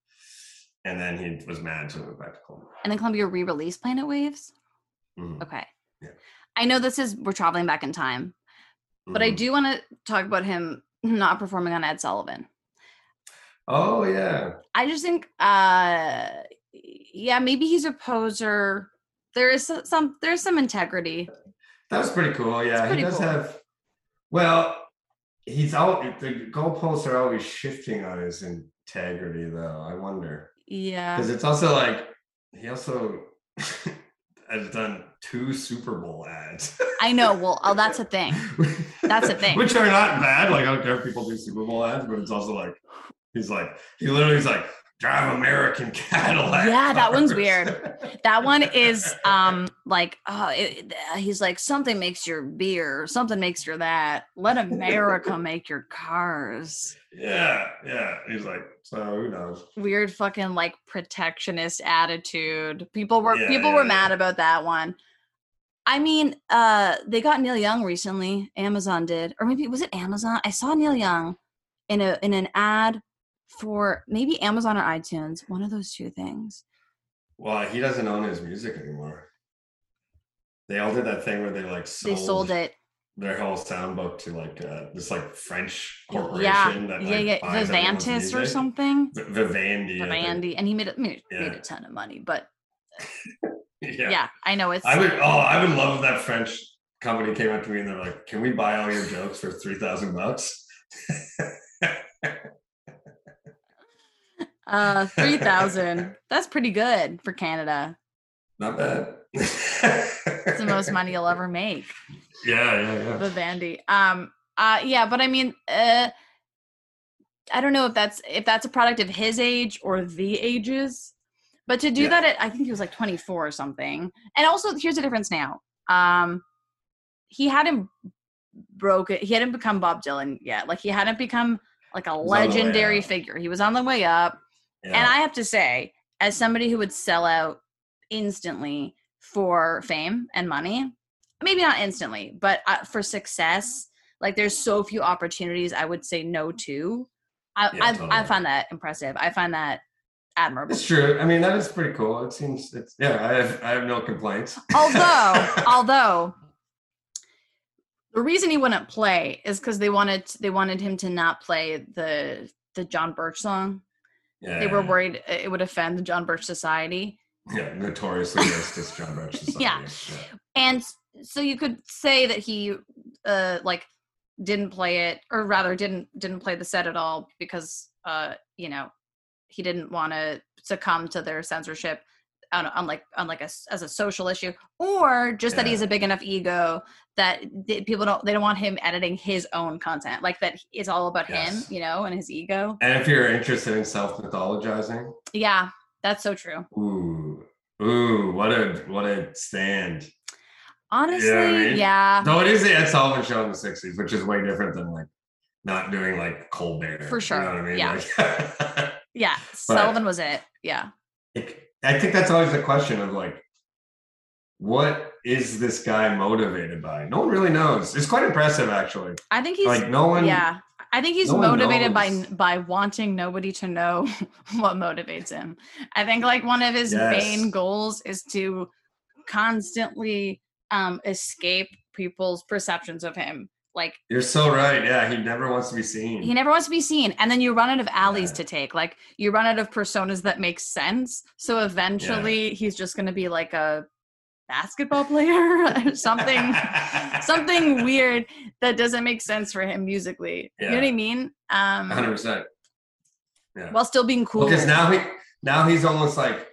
And then he was mad, he went back to Columbia. and then Columbia re-released Planet Waves. Mhm, Okay. Yeah. I know this is we're traveling back in time, but I mhm. do want to talk about him not performing on Ed Sullivan. Oh yeah, I just think, uh, yeah, maybe he's a poser. There is some, there's some integrity. That was pretty cool. Yeah, pretty he does cool. have. Well, he's all the goalposts are always shifting on his integrity, though. I wonder. Yeah, because it's also like he also [LAUGHS] has done two Super Bowl ads. I know. Well, oh, that's a thing. That's a thing. Which are not bad. Like I don't care if people do Super Bowl ads, but it's also like He's like, he literally is like, drive American [LAUGHS] Cadillac. Yeah, that one's weird. That one is [LAUGHS] um like oh it, he's like something makes your beer, something makes your that. Let America [LAUGHS] make your cars. yeah, yeah. He's like, so who knows? Weird fucking like protectionist attitude. People were Yeah, people yeah, were yeah. mad about that one. I mean, uh they got Neil Young recently. Amazon did. Or maybe was it Amazon? I saw Neil Young in a in an ad for maybe Amazon or iTunes, one of those two things. Well, he doesn't own his music anymore. They all did that thing where they like sold, They sold it. their whole soundbook to like uh, this like French corporation Yeah, that yeah, like, yeah. everyone's Vivantis or something. V- Vivendi. Vivendi, and he made a made, made a ton of money. But [LAUGHS] Yeah. yeah, I know it's. I would. Oh, I would love if that French company came up to me and they're like, "Can we buy all your jokes for three thousand bucks?" [LAUGHS] uh, [LAUGHS] three thousand. That's pretty good for Canada. Not bad. It's the most money you'll ever make. Yeah, yeah, yeah. Vivendi. Um. Uh. Yeah, but I mean, uh, I don't know if that's if that's a product of his age or the ages. But to do Yeah. that at I think he was like 24 or something. And also here's the difference now. Um he hadn't broke it. He hadn't become Bob Dylan yet. Like he hadn't become like a was on the way legendary figure. He was on the way up. Yeah. And I have to say, as somebody who would sell out instantly for fame and money, maybe not instantly, but uh, for success, like there's so few opportunities I would say no to. I Yeah, I, I find that impressive. I find that admirable. It's true. I mean, that is pretty cool. It seems. It's yeah. I have. I have no complaints. [LAUGHS] although although the reason he wouldn't play is because they wanted they wanted him to not play the the John Birch song. Yeah, They were worried it would offend the John Birch Society. Yeah, notoriously racist John Birch [LAUGHS] Society. Yeah. and so you could say that he uh like didn't play it or rather didn't didn't play the set at all because uh you know he didn't want to succumb to their censorship on, on like on like a as a social issue or just that he's a big enough ego that th- people don't they don't want him editing his own content like that it's all about him you know and his ego And if you're interested in self mythologizing, yeah that's so true ooh, ooh, what a what a stand. honestly mean? yeah Though it is the Ed Sullivan show in the '60s, which is way different than like not doing like Colbert. For sure, You know what I mean? yeah. Like, [LAUGHS] yeah sullivan was it yeah I think that's always the question of like, what is this guy motivated by? No one really knows. It's quite impressive, actually. I think he's like no one. yeah. I think he's no motivated by by wanting nobody to know [LAUGHS] what motivates him. I think like one of his Yes. main goals is to constantly um escape people's perceptions of him. Like You're so right. Yeah, he never wants to be seen. he never wants to be seen and then you run out of alleys Yeah. to take. Like you run out of personas that make sense. So eventually he's just going to be like a basketball player [LAUGHS] something [LAUGHS] something weird that doesn't make sense for him musically. You know what I mean? Um, 100. percent Yeah. while still being cool. Because now he now he's almost like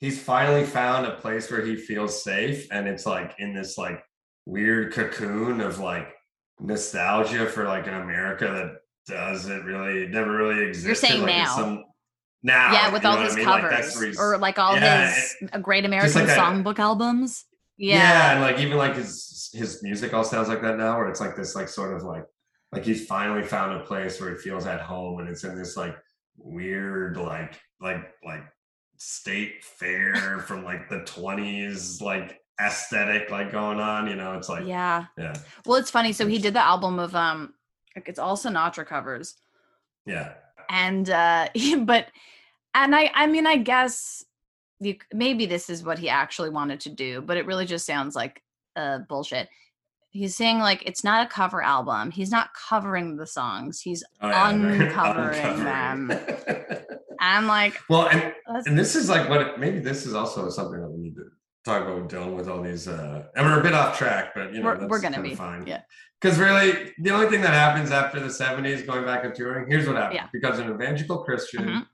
he's finally found a place where he feels safe, and it's like in this like weird cocoon of like nostalgia for like an America that doesn't really never really existed. saying like, now. some- now, yeah, with all his I mean? Covers he's- or like all Yeah, his uh, Great American like that- Songbook albums. yeah. Yeah. and like even like his his music all sounds like that now, where it's like this like sort of like like he's finally found a place where he feels at home, and it's in this like weird like like like state fair from like the twenties like aesthetic like going on. You know, it's like yeah, yeah. Well, it's funny. So he did the album of um, like it's all Sinatra covers, Yeah. and uh, [LAUGHS] but and I I mean I guess you, maybe this is what he actually wanted to do, but it really just sounds like uh bullshit. He's saying like it's not a cover album. He's not covering the songs. He's Oh, yeah, [LAUGHS] Uncovering them. [LAUGHS] I'm like well, and and this is like what maybe this is also something that we need to talk about Dylan with all these uh and we're a bit off track but you know we're, we're gonna be fine yeah because really the only thing that happens after the 70s going back and touring here's what happens Yeah. because an evangelical christian Mhm.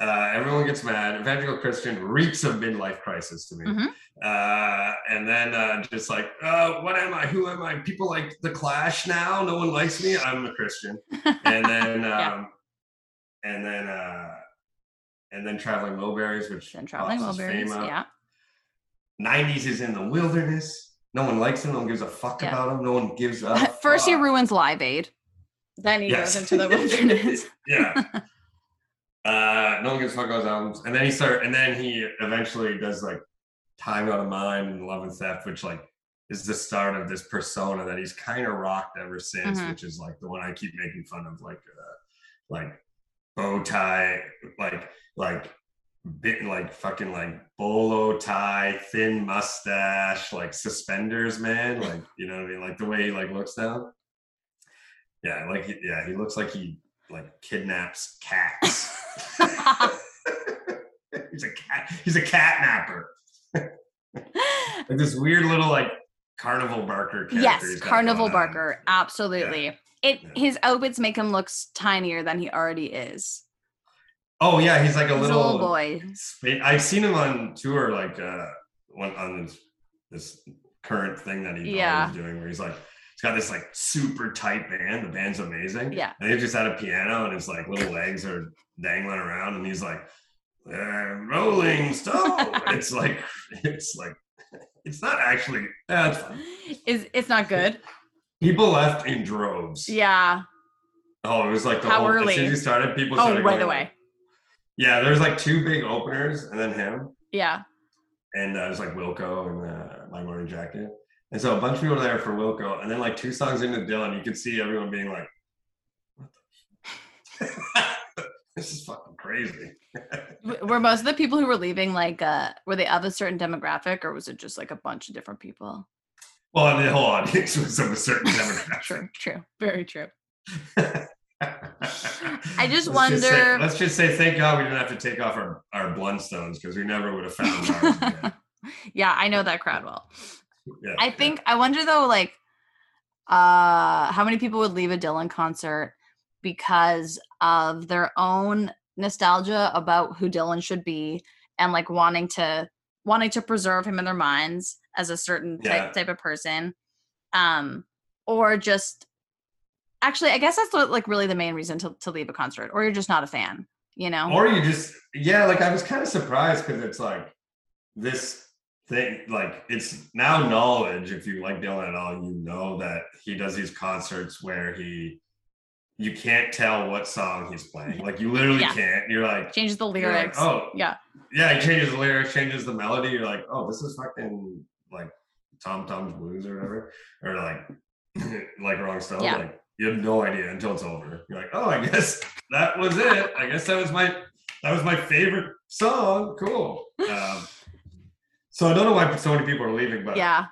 uh, everyone gets mad evangelical christian reeks of midlife crisis to me Mhm. uh, and then uh, just like uh, what am i who am i people like the clash now no one likes me i'm a christian and [LAUGHS] then um, and then uh, and then Traveling Wilburys, which Then Traveling Wilburys. Yeah. 90s is in the wilderness. No one likes him. No one gives a fuck Yeah. about him. No one gives up. [LAUGHS] First, he ruins Live Aid. Then he Yes. goes into the [LAUGHS] wilderness. [LAUGHS] yeah. Uh, no one gives a fuck about his albums. And then he start, and then he eventually does like Time Out of Mind and Love and Theft, which like is the start of this persona that he's kind of rocked ever since, Mhm. which is like the one I keep making fun of, like uh, like bow tie, like like bit like fucking like bolo tie, thin mustache, like suspenders, man. Like [LAUGHS] you know what I mean? Like the way he like looks now. Yeah, like yeah, he looks like he like kidnaps cats. [LAUGHS] [LAUGHS] he's a cat. He's a cat napper. Like this weird little like carnival barker character. yes, Carnival. Barker. Absolutely. It Yeah. his outfits make him look tinier than he already is. Oh yeah, he's like a little, little boy. I've seen him on tour, like uh, on this, this current thing that he's Yeah. doing, where he's like, he's got this like super tight band. The band's amazing. Yeah. and he's just had a piano, and his like little legs are dangling around, and he's like, "Rolling Stone." [LAUGHS] it's like, it's like, it's not actually. That's fine. Is it's not good. People left in droves. Yeah. Oh, it was like the How whole. As early? soon as he started, people Oh, started right going, away. Yeah, there's like two big openers, and then him. Yeah. and uh, it was like Wilco and uh, My Morning Jacket. And so a bunch of people were there for Wilco, and then like two songs into Dylan, you could see everyone being like, "What the? [LAUGHS] this is fucking crazy." [LAUGHS] Were most of the people who were leaving like uh were they of a certain demographic or was it just like a bunch of different people? Well, and the whole audience [LAUGHS] was of a certain demographic. True, true. Very true. I just say, wonder- let's just say, thank God we didn't have to take off our, our Blundstones because we never would have found ours. [LAUGHS] yeah, I know that crowd well. Yeah, I yeah. think I wonder though, like, uh, how many people would leave a Dylan concert because of their own nostalgia about who Dylan should be and like wanting to wanting to preserve him in their minds as a certain type type of person, um, or just actually, I guess that's what, like really the main reason to to leave a concert, or you're just not a fan, you know? or you just yeah like i was kind of surprised because it's like this thing like it's now knowledge if you like dylan at all you know that he does these concerts where he you can't tell what song he's playing like you literally Yeah. can't you're like Changes the you're like, lyrics. oh yeah. yeah he changes the lyrics changes the melody you're like oh this is fucking like tom thumb's blues or whatever or like [CLEARS THROAT] like wrong stuff Yeah. like you have no idea until it's over. You're like oh i guess that was it. I guess that was my that was my favorite song. Cool. Um, so i don't know why so many people are leaving but Yeah.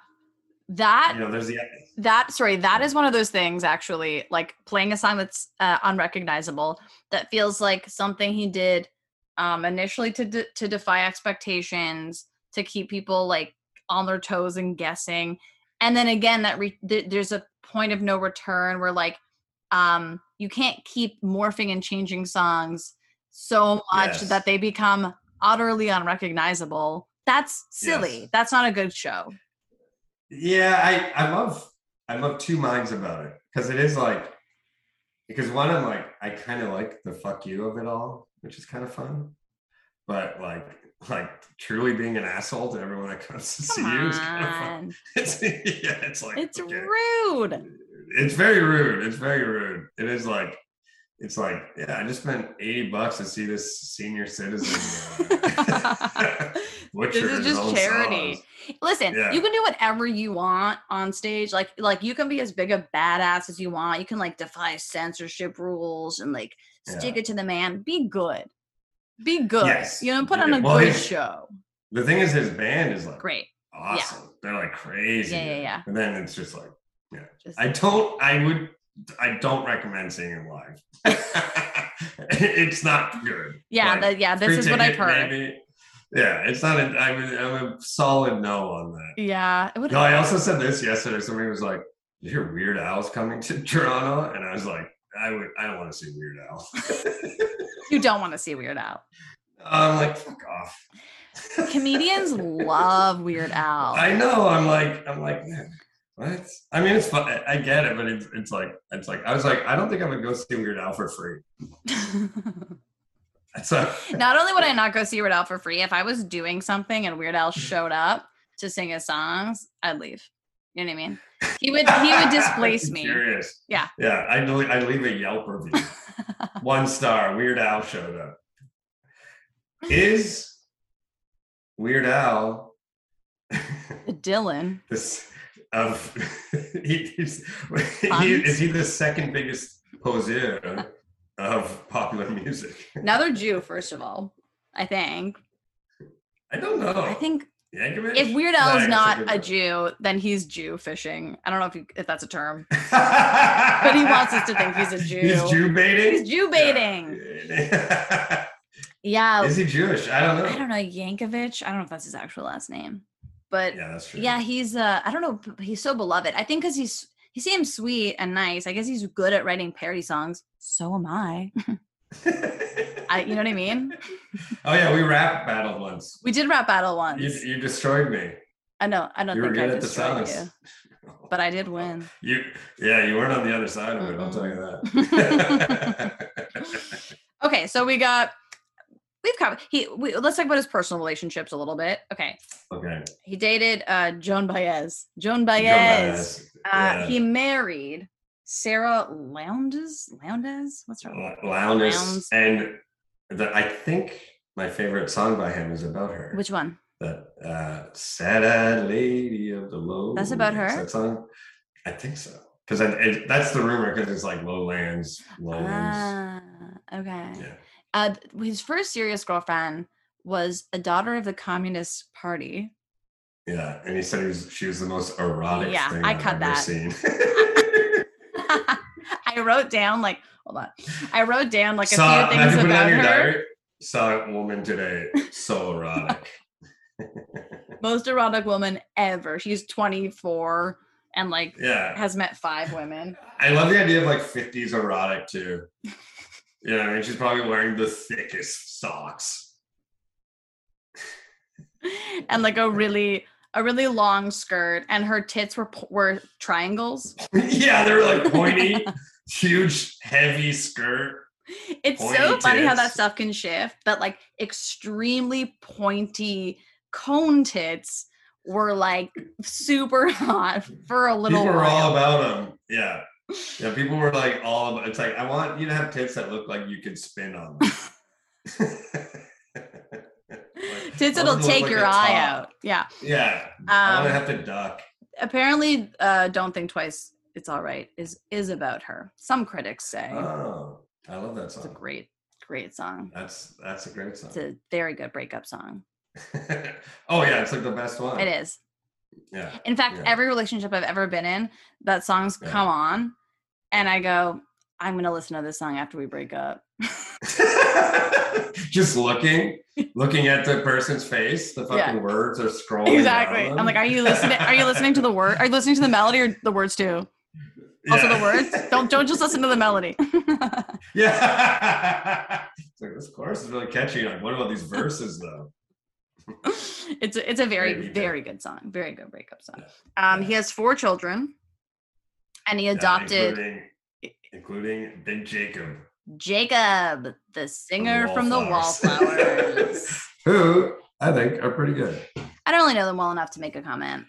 That you know there's the that sorry that is one of those things actually like playing a song that's uh, unrecognizable that feels like something he did um initially to de- to defy expectations to keep people like on their toes and guessing. And then again that re- th- there's a point of no return where like um you can't keep morphing and changing songs so much Yes. that they become utterly unrecognizable that's silly Yes. that's not a good show Yeah, I I love I love two minds about it because it is like because one I'm like I kind of like the fuck you of it all, which is kind of fun, but like like truly being an asshole to everyone that comes [LAUGHS] to see Come you is kind of. [LAUGHS] It's yeah, it's like It's okay. rude. It's very rude. It's very rude. It is like it's like yeah, I just spent eighty bucks to see this senior citizen. uh, [LAUGHS] This is just charity. songs. Listen, Yeah. you can do whatever you want on stage. Like, like you can be as big a badass as you want. You can like defy censorship rules and like stick Yeah. it to the man. Be good. Be good. Yes. You know, put on a Well, good his- show. The thing is, his band is like Great. awesome. They're like crazy. Yeah, yeah, yeah. And then it's just like, Just, I don't, I would, I don't recommend seeing it live. [LAUGHS] it's not good. yeah, Like, that, yeah. This is what I've heard. maybe. Yeah, it's not. A, I'm, a, I'm a solid no on that. Yeah, it would. No, I also said this yesterday. Somebody was like, "Did you hear Weird Al's coming to [LAUGHS] Toronto?" And I was like, "I would. I don't want to see Weird Al." [LAUGHS] you don't want to see Weird Al. I'm like, "Fuck off." Comedians [LAUGHS] love Weird Al. I know. I'm like, I'm like, man. What? I mean, it's fun. I- get it, but it's, it's like it's like I was like I don't think I would go see Weird Al for free. [LAUGHS] Like not only would I not go see Weird Al for free, if I was doing something and Weird Al showed up to sing his songs, I'd leave. You know what I mean? He would he would displace [LAUGHS] me. Curious. Yeah. Yeah. I would I leave a Yelp review. [LAUGHS] One star. Weird Al showed up. Is Weird Al [LAUGHS] Dylan. this of he, he's, he, is he the second biggest poseur of popular music? Another Jew, first of all. I think. I don't know. I think Yankovic? if Weird Al is not could a. Jew, then he's Jew fishing. I don't know if you, if that's a term, [LAUGHS] but he wants us to think he's a [LAUGHS] Jew. He's Jew baiting. He's Jew baiting. Yeah. [LAUGHS] Yeah. Is he Jewish? I don't know. I don't know Yankovic. I don't know if that's his actual last name, but Yeah, that's true. yeah, he's uh, I don't know, he's so beloved. I think because he's he seems sweet and nice. I guess he's good at writing parody songs. So am I. I you know what I mean? oh yeah, we rap battled once. We did rap battle once. You, you destroyed me. I know. I don't You were think I good at the songs. [LAUGHS] but I did win. You, yeah, you weren't on the other side of it. I'll tell you that. [LAUGHS] Okay, so we got we've covered he. We, let's talk about his personal relationships a little bit. Okay, okay. he dated uh Joan Baez. Joan Baez. Baez. Uh, Yeah. He married Sara Lownds. Lownds? What's her? L- Lownds. Lownds. And the, I think my favorite song by him is about her. Which one? that uh, sad-eyed lady of the low. That's about her? That song? I think so. Because that's the rumor. Because it's like lowlands, lowlands. Ah, okay. Yeah. Uh, his first serious girlfriend was a daughter of the Communist Party. Yeah, and he said he was, she was the most erotic Yeah, thing I I've cut ever that. I wrote down like, hold on. I wrote down like a saw, few things can put it about on your her. diary. Saw a woman today, so [LAUGHS] erotic. [LAUGHS] Most erotic woman ever. She's 24 and like yeah, has met five women. I love the idea of like 50s erotic too. You know, I mean, she's probably wearing the thickest socks. and like a really a really long skirt and her tits were were triangles. [LAUGHS] yeah, they were like pointy, huge, heavy skirt. It's so funny how that stuff can shift, but like extremely pointy cone tits were like super [LAUGHS] hot for a little People were while. all about them. Yeah. [LAUGHS] Yeah, people were like all about it's like I want you to have tits that look like you could spin on them. Like, [LAUGHS] tits I that'll want them to look take like your eye top. out. Yeah. Yeah. I want to Um, have to duck. apparently uh don't think twice it's all right is is about her some critics say Oh, I love that song. it's a great great song That's that's a great song. it's a very good breakup song [LAUGHS] oh yeah, it's like the best one. it is Yeah. in fact Yeah. every relationship i've ever been in that songs Yeah. come on and i go i'm gonna listen to this song after we break up [LAUGHS] Just looking, looking at the person's face, the fucking Yeah. words are scrolling. exactly i'm like are you listening are you listening to the word are you listening to the melody or the words too also Yeah. the words don't don't just listen to the melody [LAUGHS] Yeah. [LAUGHS] it's like this chorus is really catchy. Like, what about these verses though? it's a, it's a very Very good. very good song very good breakup song Yeah. um he has four children and he Yeah, adopted including, including Big Jakob, Jakob, the singer from the Wallflowers. Wallflowers. [LAUGHS] who I think are pretty good. I don't really know them well enough to make a comment.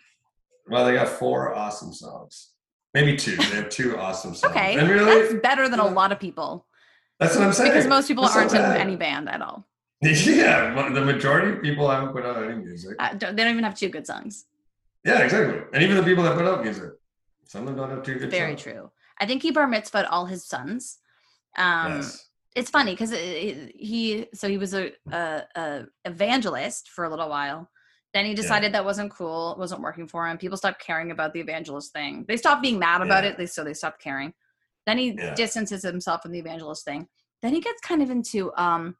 Well, they got four awesome songs. Maybe two. They have two awesome songs. Okay, And really, that's better than a lot of people that's what I'm saying. because most people That's aren't in any band at all. [LAUGHS] Yeah, the majority of people haven't put out any music. Uh, don't, they don't even have two good songs. Yeah, exactly. And even the people that put out music, some of them don't have two good songs. Very songs. true. I think he bar mitzvahed all his sons. Um, yes. It's funny because he so he was a, a, a evangelist for a little while. Then he decided that wasn't cool, it wasn't working for him. People stopped caring about the evangelist thing. They stopped being mad about Yeah. it. They so they stopped caring. Then he Yeah. distances himself from the evangelist thing. Then he gets kind of into um,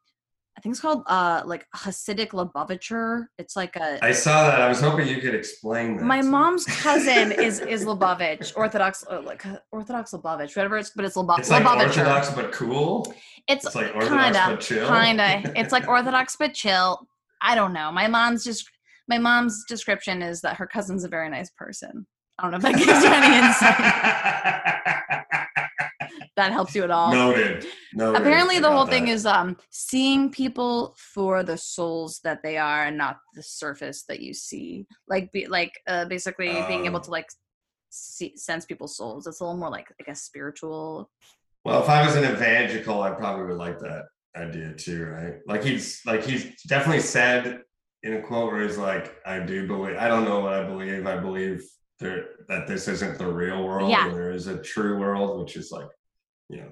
I think it's called uh like Hasidic Lubavitcher. It's like a I saw that. I was hoping you could explain that. my mom's cousin is is [LAUGHS] Lubavitch, Orthodox uh, like Orthodox Lubavitch, whatever it's but it's Luba- It's like Lubavitcher. orthodox but cool. It's It's like orthodox kinda, but chill. kinda. [LAUGHS] It's like Orthodox but chill. I don't know. My mom's just my mom's description is that her cousin's a very nice person. I don't know if that [LAUGHS] gives you any insight. [LAUGHS] that helps you at all. Noted. Noted. Apparently, the whole thing is um seeing people for the souls that they are, and not the surface that you see. Like, be like uh, basically being able Oh. to like see, sense people's souls. It's a little more like I guess spiritual. Well, if I was an evangelical, I probably would like that idea too, right? Like he's like he's definitely said in a quote where he's like, "I do believe. I don't know what I believe. I believe there that this isn't the real world. Yeah. There is a true world, which is like, you know,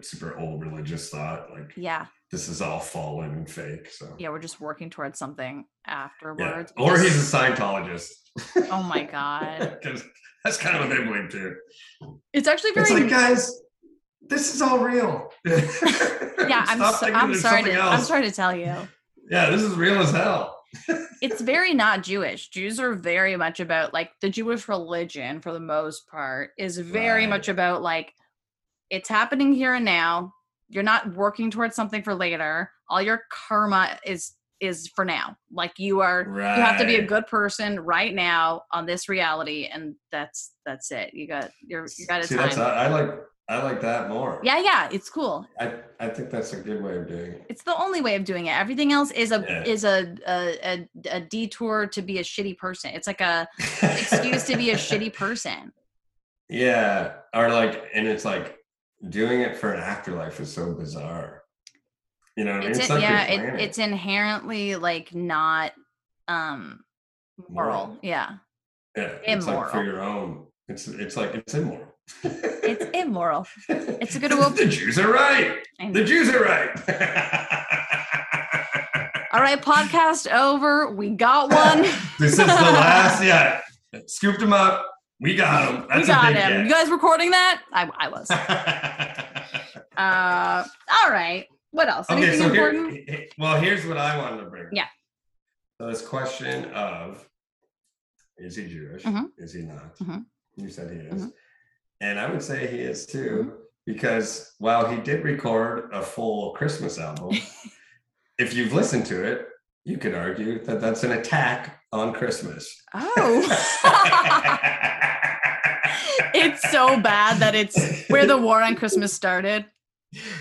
super old religious thought. Like Yeah, this is all fallen and fake. So yeah, we're just working towards something Yeah. afterwards. Or because- he's a Scientologist. Oh my [LAUGHS] god, that's kind of what they believe too. it's actually It's very. like, guys, this is all real. [LAUGHS] [LAUGHS] yeah, I'm so, I'm sorry to I'm sorry to tell you. Yeah, this is real as hell. it's very not Jewish. Jews are very much about like the Jewish religion for the most part is very Right. much about like it's happening here and now. You're not working towards something for later. All your karma is is for now. Like you are Right. you have to be a good person right now on this reality and that's that's it. You got you're you got a See, time. I, I like I like that more. Yeah, yeah, it's cool. I, I think that's a good way of doing it. It's the only way of doing it. Everything else is a Yeah. is a, a a a detour to be a shitty person. It's like a excuse to be a [LAUGHS] shitty person. Yeah. Or like and it's like doing it for an afterlife is so bizarre. You know, what I mean? It's, it's in- like yeah, it, it's inherently like not um moral. Moral. Yeah. yeah, it's like for your own. It's it's like it's immoral. It's immoral. It's a good one. the Jews are right. The Jews are right. All right, podcast over. We got one. [LAUGHS] this is the last. Yeah, scooped him up. We got him. That's we got a big him. You guys recording that? I, I was. [LAUGHS] Uh all right. What else? okay, Anything so here, important? he- he- well, here's what I wanted to bring. up. Yeah. So this question of is he Jewish? Mhm. Is he not? Mhm. You said he is, Mhm. And I would say he is too, because while he did record a full Christmas album, [LAUGHS] if you've listened to it, you could argue that that's an attack on Christmas. Oh. [LAUGHS] [LAUGHS] it's so bad that it's where the war on Christmas started.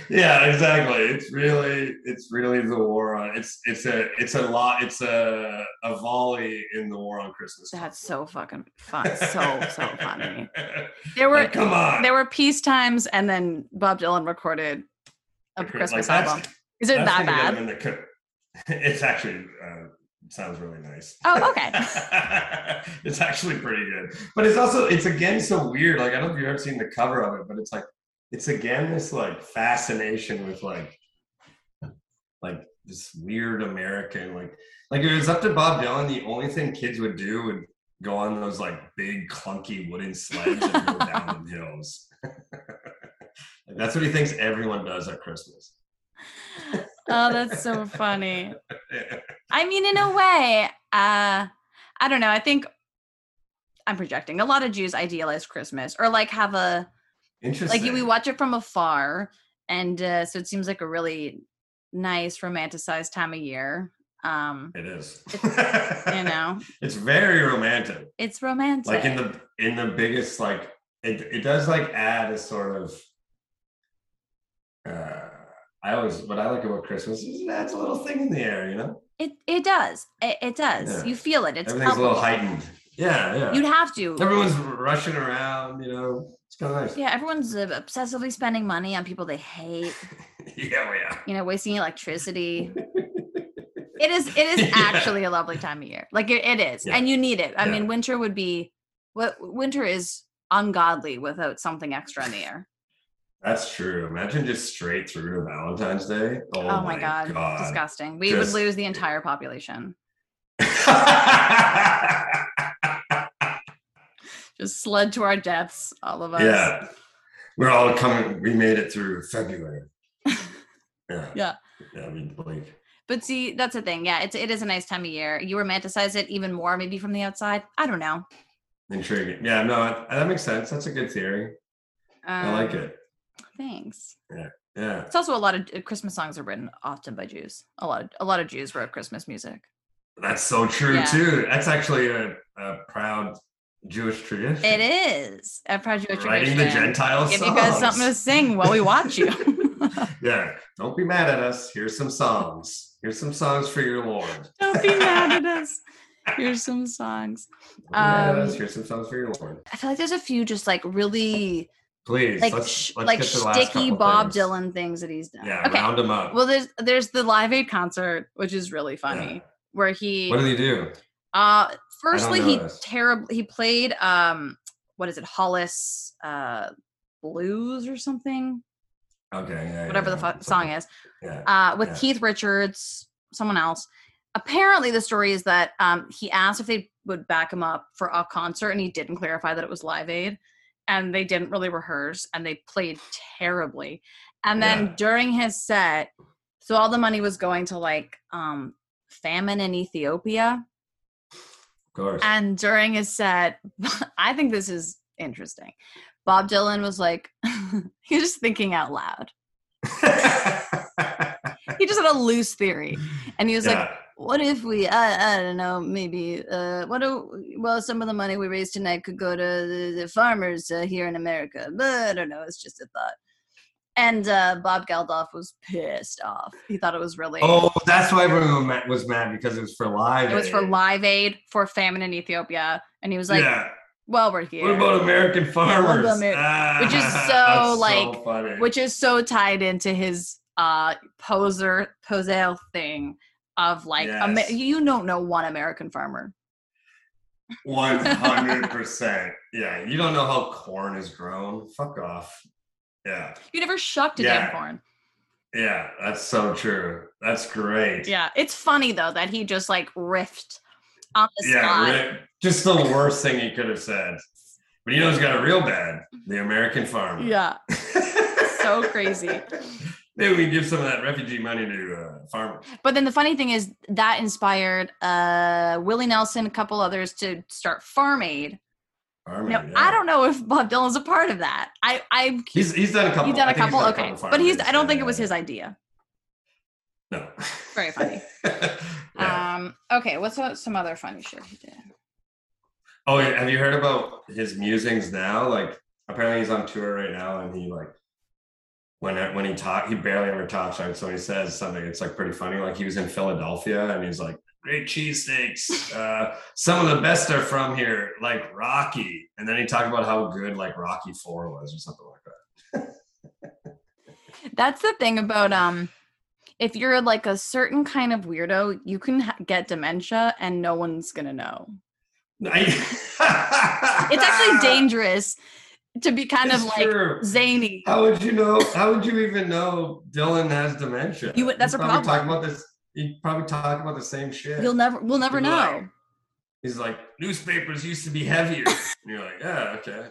Yeah exactly it's really it's really the war on it's it's a it's a lot it's a a volley in the war on christmas That's so fucking fun. So so funny. [LAUGHS] There were Like, come on there were peace times, and then Bob Dylan recorded a Like, Christmas that's- album. Is it that gonna get him bad? the [LAUGHS] it's actually uh, sounds really nice Oh, okay. [LAUGHS] it's actually pretty good but it's also it's again so weird like i don't know if you've ever seen the cover of it but it's like it's again this like fascination with like like this weird american like like it was up to bob dylan the only thing kids would do would go on those like big clunky wooden sleds and go down the hills like, [LAUGHS] that's what he thinks everyone does at christmas [LAUGHS] Oh, that's so funny. [LAUGHS] I mean, in a way, uh, I don't know. I think I'm projecting. A lot of Jews idealize Christmas or like have a interesting like we watch it from afar, and uh, so it seems like a really nice romanticized time of year. Um, It is. you [LAUGHS] know, it's very romantic. it's romantic. Like in the in the biggest like it it does like add a sort of uh I always what I like about Christmas is it adds a little thing in the air, you know? it it does. It, it does. Yeah. You feel it. It's Everything's a little heightened. Yeah, yeah. You'd have to. Everyone's rushing around, you know. It's kind of nice. Yeah, everyone's uh, obsessively spending money on people they hate. [LAUGHS] yeah, well, yeah. You know, wasting electricity. [LAUGHS] It is. It is Yeah. actually a lovely time of year. Like it, it is, Yeah. and you need it. I Yeah. mean, winter would be. What winter is ungodly without something extra in the air. That's true. Imagine just straight through to Valentine's Day. Oh, Oh, my god, disgusting. We Just- would lose the entire population. [LAUGHS] Just sled to our deaths, all of us. yeah. We're all coming. We made it through February. [LAUGHS] Yeah. Yeah. Yeah, I mean, bleak. But see, that's the thing. Yeah, it's it is a nice time of year. You romanticize it even more, maybe from the outside. I don't know. Intriguing. Yeah, no, that- makes sense. That's a good theory. I like Um, it. Thanks. Yeah. Yeah. It's also a lot of uh, Christmas songs are written often by Jews. A lot of a lot of Jews wrote Christmas music. That's so true Yeah. too. That's actually a, a proud Jewish tradition. It is a proud Jewish Writing tradition. the Gentiles. Give songs. you guys something to sing while we watch you. [LAUGHS] yeah, don't be mad at us. Here's some songs. Here's some songs for your Lord. Don't be mad at us. [LAUGHS] Here's some songs. Don't be mad at us. Um, Here's some songs for your Lord. I feel like there's a few just like really Please, like let's, sh- let's like get to the sticky Bob things. Dylan things that he's done. Yeah, okay. round them up. Well, there's there's the Live Aid concert, which is really funny, Yeah. where he What did he do? Uh firstly he this. terrible he played um what is it Hollis uh blues or something? Okay, yeah, whatever yeah, the fu- song is. Yeah. uh with. Keith Richards someone else. Apparently the story is that um he asked if they would back him up for a concert and he didn't clarify that it was Live Aid and they didn't really rehearse and they played terribly. And then during his set so all the money was going to like um famine in Ethiopia course. and during his set, [LAUGHS] I think this is interesting. Bob Dylan was like, [LAUGHS] he was just thinking out loud. He just had a loose theory. And he was like, what if we, I, I don't know, maybe, uh, what do, well, some of the money we raised tonight could go to the, the farmers uh, here in America. But I don't know, it's just a thought. And uh, Bob Geldof was pissed off. He thought it was really, Oh, that's why everyone was mad because it was for live. it was for Live Aid for famine in Ethiopia. And he was like, yeah. well, we're here. What about American farmers? Amer- Ah, which is so, [LAUGHS] that's like- funny. which is so tied into his uh poser posel thing of like Yes. you don't know one American farmer. One hundred [LAUGHS] percent. Yeah, you don't know how corn is grown. Fuck off. Yeah, You never shucked a Yeah. damn corn. yeah, that's so true. That's great. Yeah, it's funny though that he just like riffed on the yeah. spot. just the worst thing he could have said. But you know he's got it real bad? The American farmer. Yeah, [LAUGHS] so crazy. Maybe we give some of that refugee money to uh, farmers. But then the funny thing is that inspired uh Willie Nelson, a couple others to start Farm Aid. Farming, Now yeah. I don't know if Bob Dylan's a part of that. I I He's he's done a couple. he's done a couple, done okay, couple but he's I don't think it was his idea. No. Very funny. [LAUGHS] Yeah. Um, okay, what's what, some other funny shit he did? Oh, yeah, have you heard about his musings now? Like, apparently he's on tour right now, and he like when when he talk, he barely ever talks. Right, so when he says something, it's like pretty funny. Like he was in Philadelphia, and he's like, "Great cheesesteaks. Uh, some of the best are from here, like Rocky." And then he talked about how good like Rocky Four was, or something like that. That's the thing about um, if you're like a certain kind of weirdo, you can ha- get dementia and no one's gonna know. it's [LAUGHS] It's actually dangerous to be kind of like true. zany. How would you know? How would you even know Dylan has dementia? You would- that's a problem. Talk about this. He probably talk about the same shit. You'll never, we'll never be like- know. He's like, newspapers used to be heavier. [LAUGHS] and you're like, yeah, okay.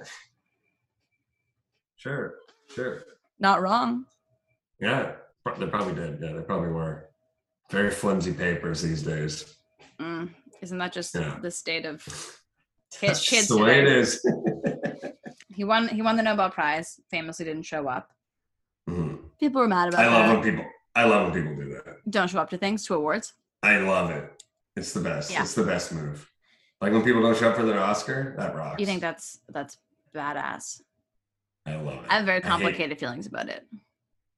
Sure, sure. Not wrong. Yeah, they probably did. Yeah, they probably were. Very flimsy papers these days. Mm, isn't that just Yeah. the state of [LAUGHS] kids? Kids the way it is. [LAUGHS] He won. He won the Nobel Prize. Famously, didn't show up. Mhm. People were mad about I love that. when people. I love when people do that. Don't show up to things, to awards. I love it. It's the best. Yeah. It's the best move. Like when people don't show up for their Oscar, that rocks. You think that's that's badass? I love it. I have very complicated feelings about it.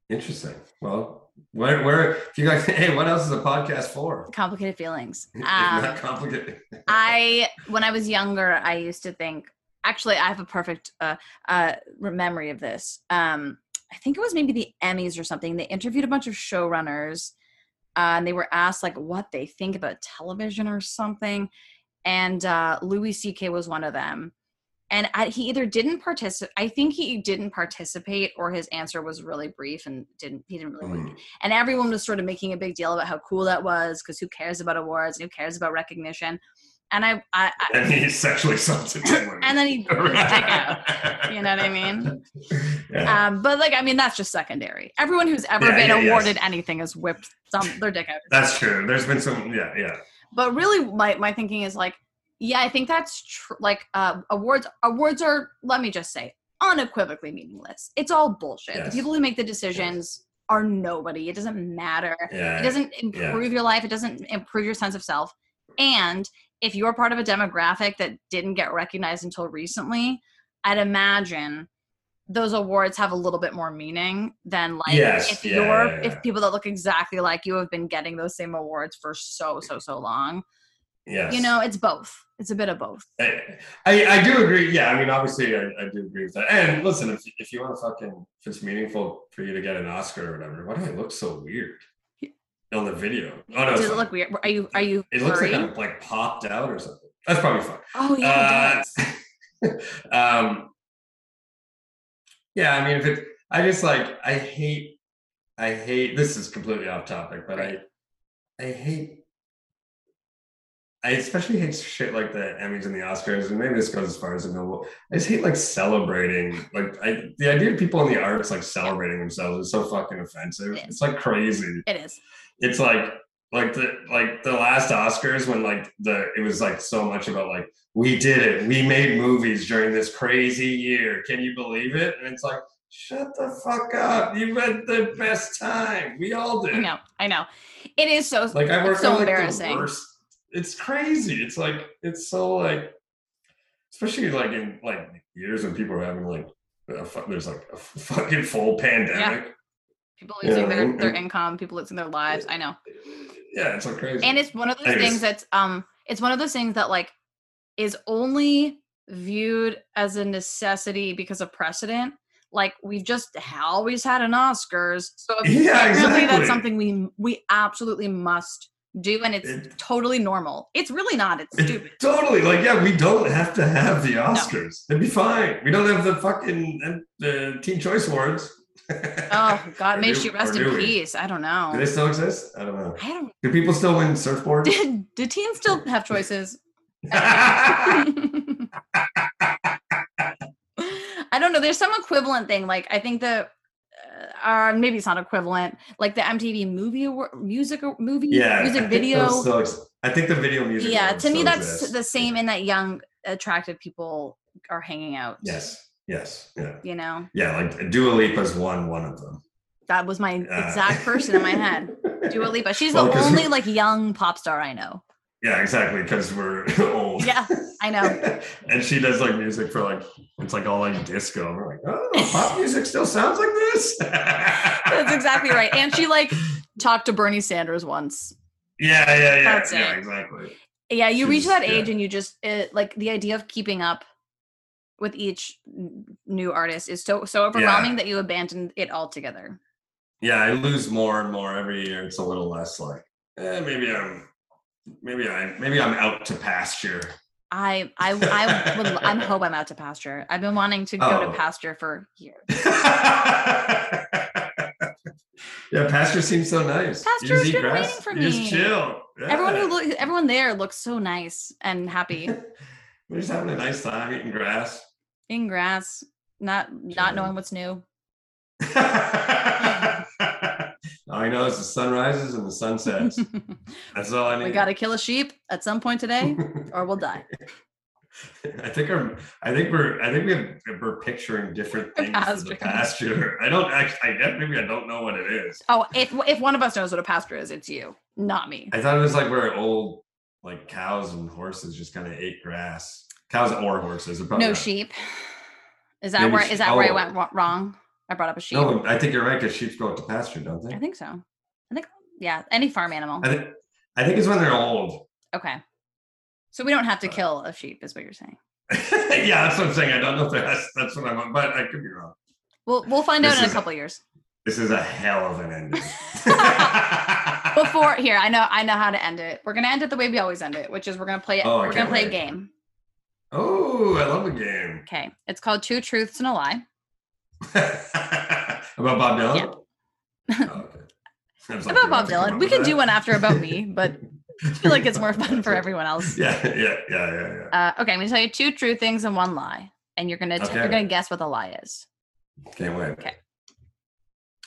Interesting. Well, where, where, if you guys, [LAUGHS] hey, what else is a podcast for? Complicated feelings. [LAUGHS] Um, not complicated. I [LAUGHS] when I was younger, I used to think. Actually, I have a perfect uh, uh, memory of this. Um, I think it was maybe the Emmys or something. They interviewed a bunch of showrunners, uh, and they were asked like what they think about television or something. And uh, Louis C.K. was one of them. And I, he either didn't participate. I think he didn't participate, or his answer was really brief and didn't. He didn't really. Mm. And everyone was sort of making a big deal about how cool that was because who cares about awards and who cares about recognition. And I, I, I And he sexually assaulted [LAUGHS] ten women. and then he [LAUGHS] put his dick out. You know what I mean? Yeah. Um, but like, I mean, that's just secondary. Everyone who's ever Yeah, been yeah, yes. awarded anything has whipped some their dick out. That's true. There's been some, yeah, yeah. But really, my my thinking is like, yeah, I think that's true. Like, uh, awards awards are, let me just say, unequivocally meaningless. It's all bullshit. Yes. The people who make the decisions are nobody. It doesn't matter. Yeah. It doesn't improve your life. It doesn't improve your sense of self. And if you're part of a demographic that didn't get recognized until recently, I'd imagine those awards have a little bit more meaning than like Yes, if yeah, you're yeah, yeah. if people that look exactly like you have been getting those same awards for so so so long. Yes. You know, it's both. It's a bit of both. I, I, I do agree. Yeah, I mean, obviously, I, I do agree with that. And listen, if, if you want to fucking, if it's meaningful for you to get an Oscar or whatever, why do I look so weird on the video? Oh no, Does it look weird? Are you are you it looks like? I'm like popped out or something. That's probably fine. Oh yeah, Uh, [LAUGHS] um, yeah, I mean, if it, I just like, I hate, I hate. This is completely off topic, but I, I hate. I especially hate shit like the Emmys and the Oscars, and maybe this goes as far as a noble. I just hate like celebrating, like I, the idea of people in the arts like celebrating themselves is so fucking offensive. It. It's like crazy It is. It's like like the like the last Oscars when like the it was like so much about like we did it. We made movies during this crazy year. Can you believe it? And it's like shut the fuck up. You had the best time. We all did. I know. I know. It is so like I work it's so on like embarrassing. the worst. It's crazy. It's like it's so like especially like in like years when people are having like a, there's like a fucking full pandemic people Yeah, losing their, and- their income, people losing their lives. I know. yeah it's like crazy And it's one of those Anyways. things that's um it's one of those things that like is only viewed as a necessity because of precedent. Like we've just always had an Oscars. So Yeah, apparently exactly. that's something we we absolutely must do and it's It- totally normal. It's really not. It's It- stupid. Totally. Like, yeah, we don't have to have the Oscars. It'd be fine. We don't have the fucking uh, the Teen Choice Awards. Oh [LAUGHS] God, may do- she rest in we? peace. I don't know. Do they still exist? I don't know. I don't Do people still win surfboards? [LAUGHS] did, did teens still have choices? [LAUGHS] I don't know. There's some equivalent thing. Like I think the, uh, uh, maybe it's not equivalent. Like the MTV movie award, music movie, yeah. I music think video. still I think the video music. Yeah, to me that's exist. the same in that young, attractive people are hanging out. Yes. Yes. Yeah. You know, Yeah. Like Dua Lipa's won one of them. that was my Uh, exact person in my head. [LAUGHS] Dua Lipa. She's Well, the only like young pop star I know. Yeah, exactly. Because we're [LAUGHS] old. Yeah, I know. [LAUGHS] and she does like music for like it's like all like disco. We're like, oh, pop music still sounds like this. That's exactly right. And she like talked to Bernie Sanders once. Yeah, yeah, yeah, That's yeah, it. exactly. Yeah, you reach She's- that yeah. age and you just it, like the idea of keeping up with each new artist is so so overwhelming that you abandon it altogether. Yeah, I lose more and more every year. It's a little less like, eh, maybe I'm, maybe I, maybe I'm out to pasture. I I [LAUGHS] I would I hope I'm out to pasture. I've been wanting to go Oh. to pasture for years. [LAUGHS] yeah, pasture seems so nice. Pasture's you just eat been grass. waiting for you just me. chill. Everyone who Yeah. look everyone there looks so nice and happy [LAUGHS] We're just having a nice time eating grass. In grass, not not knowing what's new. [LAUGHS] all I know is the sun rises and the sun sets. [LAUGHS] That's all I need. we got to kill a sheep at some point today, or we'll die. [LAUGHS] I think our, I think we're, I think we have, we're picturing different things for the pasture. I don't actually, I guess maybe I don't know what it is. Oh, if if one of us knows what a pasture is, it's you, not me. I thought it was like where old, like cows and horses just kind of ate grass. Cows or horses. No not- sheep. Is that Maybe where is that where I oh. went wrong? I brought up a sheep. No, I think you're right because sheep go out to pasture, don't they? I think so. I think yeah, any farm animal. I think, I think it's when they're old. Okay. So we don't have to kill a sheep, is what you're saying. [LAUGHS] yeah, that's what I'm saying. I don't know if that's that's what I'm, but I could be wrong. We'll we'll find out in a couple years. This is a hell of an ending. [LAUGHS] Before [LAUGHS] here, I know I know how to end it. We're gonna end it the way we always end it, which is we're gonna play Oh, we're gonna can't play a game. Oh, I love a game. Okay. It's called Two Truths and a Lie. [LAUGHS] About Bob Dylan? Yeah. Oh, okay. [LAUGHS] Like, About Bob have to come Dylan. We can that? do one after about me, [LAUGHS] but I feel like it's more fun for everyone else. Yeah, yeah, yeah, yeah, yeah. Uh, okay, I'm gonna tell you two true things and one lie, and you're gonna t- you're gonna guess what the lie is. Can't wait. Okay.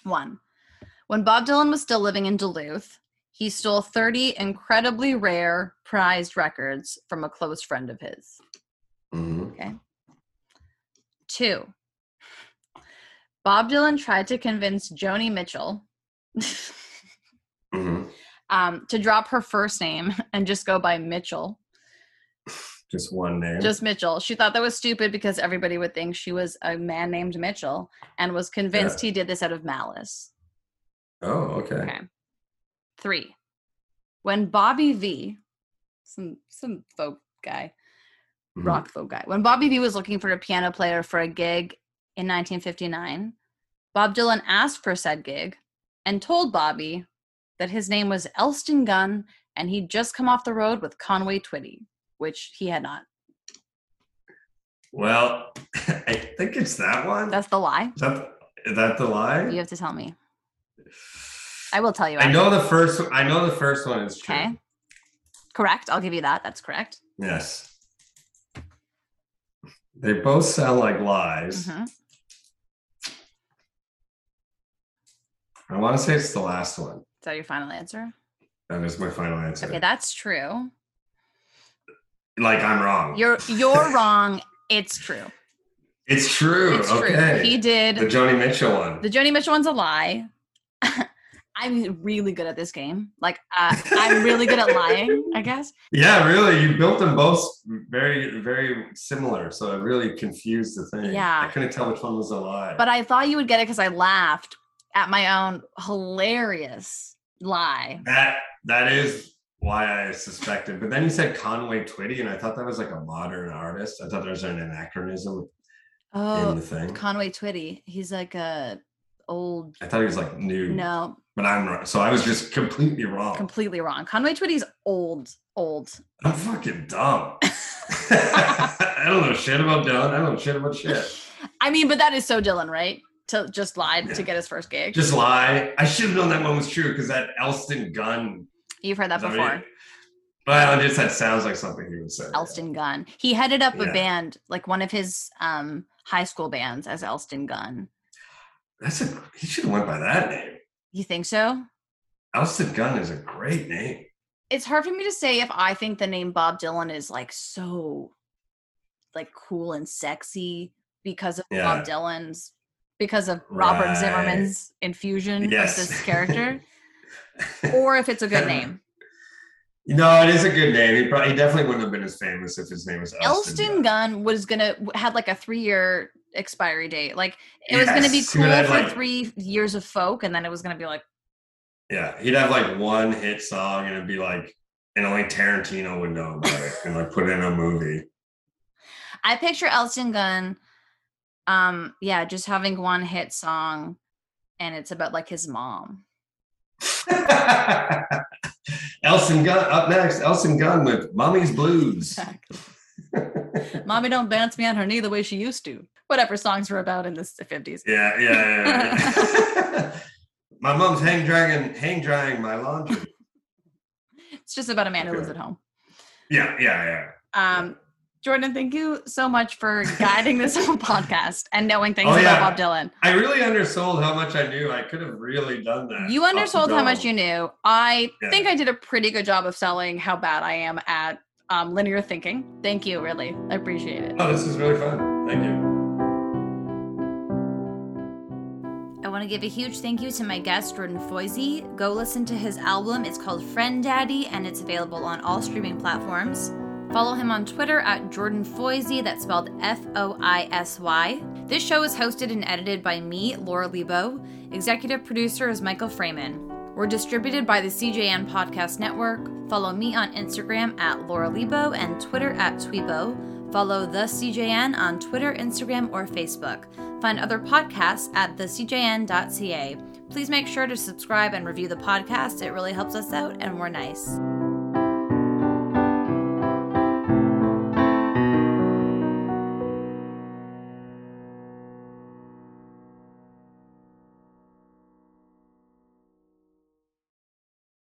One, when Bob Dylan was still living in Duluth, he stole 30 incredibly rare prized records from a close friend of his. Mhm. Two, Bob Dylan tried to convince Joni Mitchell Mhm. [LAUGHS] um, to drop her first name and just go by Mitchell Just one name. Just Mitchell. She thought that was stupid because everybody would think she was a man named Mitchell and was convinced he did this out of malice. oh, okay. Okay. Three. When Bobby Vee, some some folk guy, Mhm. rock folk guy, when Bobby Vee was looking for a piano player for a gig in 1959, Bob Dylan asked for said gig and told Bobby that his name was Elston Gunn and he'd just come off the road with Conway Twitty, which he had not. Well, [LAUGHS] I think it's that one. That's the lie. is that is that the lie? You have to tell me. I will tell you. I after. know the first. I know the first one is true. Okay. Correct. I'll give you that. That's correct. Yes. They both sound like lies. Mhm. I want to say it's the last one. Is that your final answer? That is my final answer. Okay, that's true. like I'm wrong. You're you're [LAUGHS] wrong. It's true. it's true. It's okay. true. He did the Joni Mitchell one. the Joni Mitchell one's a lie. I'm really good at this game. Like uh, I'm really good at lying. I [LAUGHS] guess. yeah, really. You built them both very, very similar. So it really confused the thing. Yeah. I couldn't tell which one was a lie. But I thought you would get it because I laughed at my own hilarious lie. that that is why I suspected. But then you said Conway Twitty, and I thought that was like a modern artist. I thought there was an anachronism in Oh, the thing. Conway Twitty. He's like a old. I thought he was like new. No, But I'm wrong. So I was just completely wrong. completely wrong. Conway Twitty's old, old. I'm fucking dumb. [LAUGHS] I don't know shit about Dylan. I don't know shit about shit. I mean, but that is so Dylan, right? To just lie to get his first gig. Just lie. I should have known that one was true because that Elston Gunn. You've heard that before. Well, it just that sounds like something he would say. Elston Gunn. He headed up a band, like one of his um high school bands as Elston Gunn. That's a. He should have went by that name. You think so? Elston Gunn is a great name. It's hard for me to say if I think the name Bob Dylan is like so like cool and sexy because of Yeah. Bob Dylan's because of Robert Right. Zimmerman's infusion Yes. of this character [LAUGHS] or if it's a good name. No, it is a good name. He probably he definitely wouldn't have been as famous if his name was Elston. Elston Gunn was gonna had like a three year expiry date. Like it was gonna be cool for like- three years of folk, and then it was gonna be like Yeah, he'd have like one hit song and it'd be like, and only Tarantino would know about it and like put it in a movie. I picture Elston Gunn, um, yeah, just having one hit song, and it's about like his mom. [LAUGHS] Elston Gunn up next. Elston Gunn with "Mommy's Blues." Exactly. Mommy don't bounce me on her knee the way she used to. Whatever songs were about in the fifties. Yeah, yeah, yeah. yeah. [LAUGHS] my mom's hang drying, hang drying my laundry. It's just about a man who lives at home. Yeah, yeah, yeah. Um, Jordan, thank you so much for guiding this whole podcast and knowing things Oh, yeah. about Bob Dylan. I really undersold how much I knew. I could have really done that. You undersold how much you knew. I Yeah. think I did a pretty good job of selling how bad I am at um, linear thinking. Thank you, really. I appreciate it. Oh, this is really fun. Thank you. I want to give a huge thank you to my guest, Jordan Foisy. Go listen to his album. It's called Friend Daddy, and it's available on all streaming platforms. Follow him on Twitter at Jordan Foisy, that's spelled F O I S Y. This show is hosted and edited by me, Laura Leibow. Executive producer is Michael Freeman. We're distributed by the CJN Podcast Network. Follow me on Instagram at Laura Leibow and Twitter at Tweibow. Follow the CJN on Twitter, Instagram, or Facebook. Find other podcasts at thecjn.ca. Please make sure to subscribe and review the podcast. It really helps us out, and we're nice.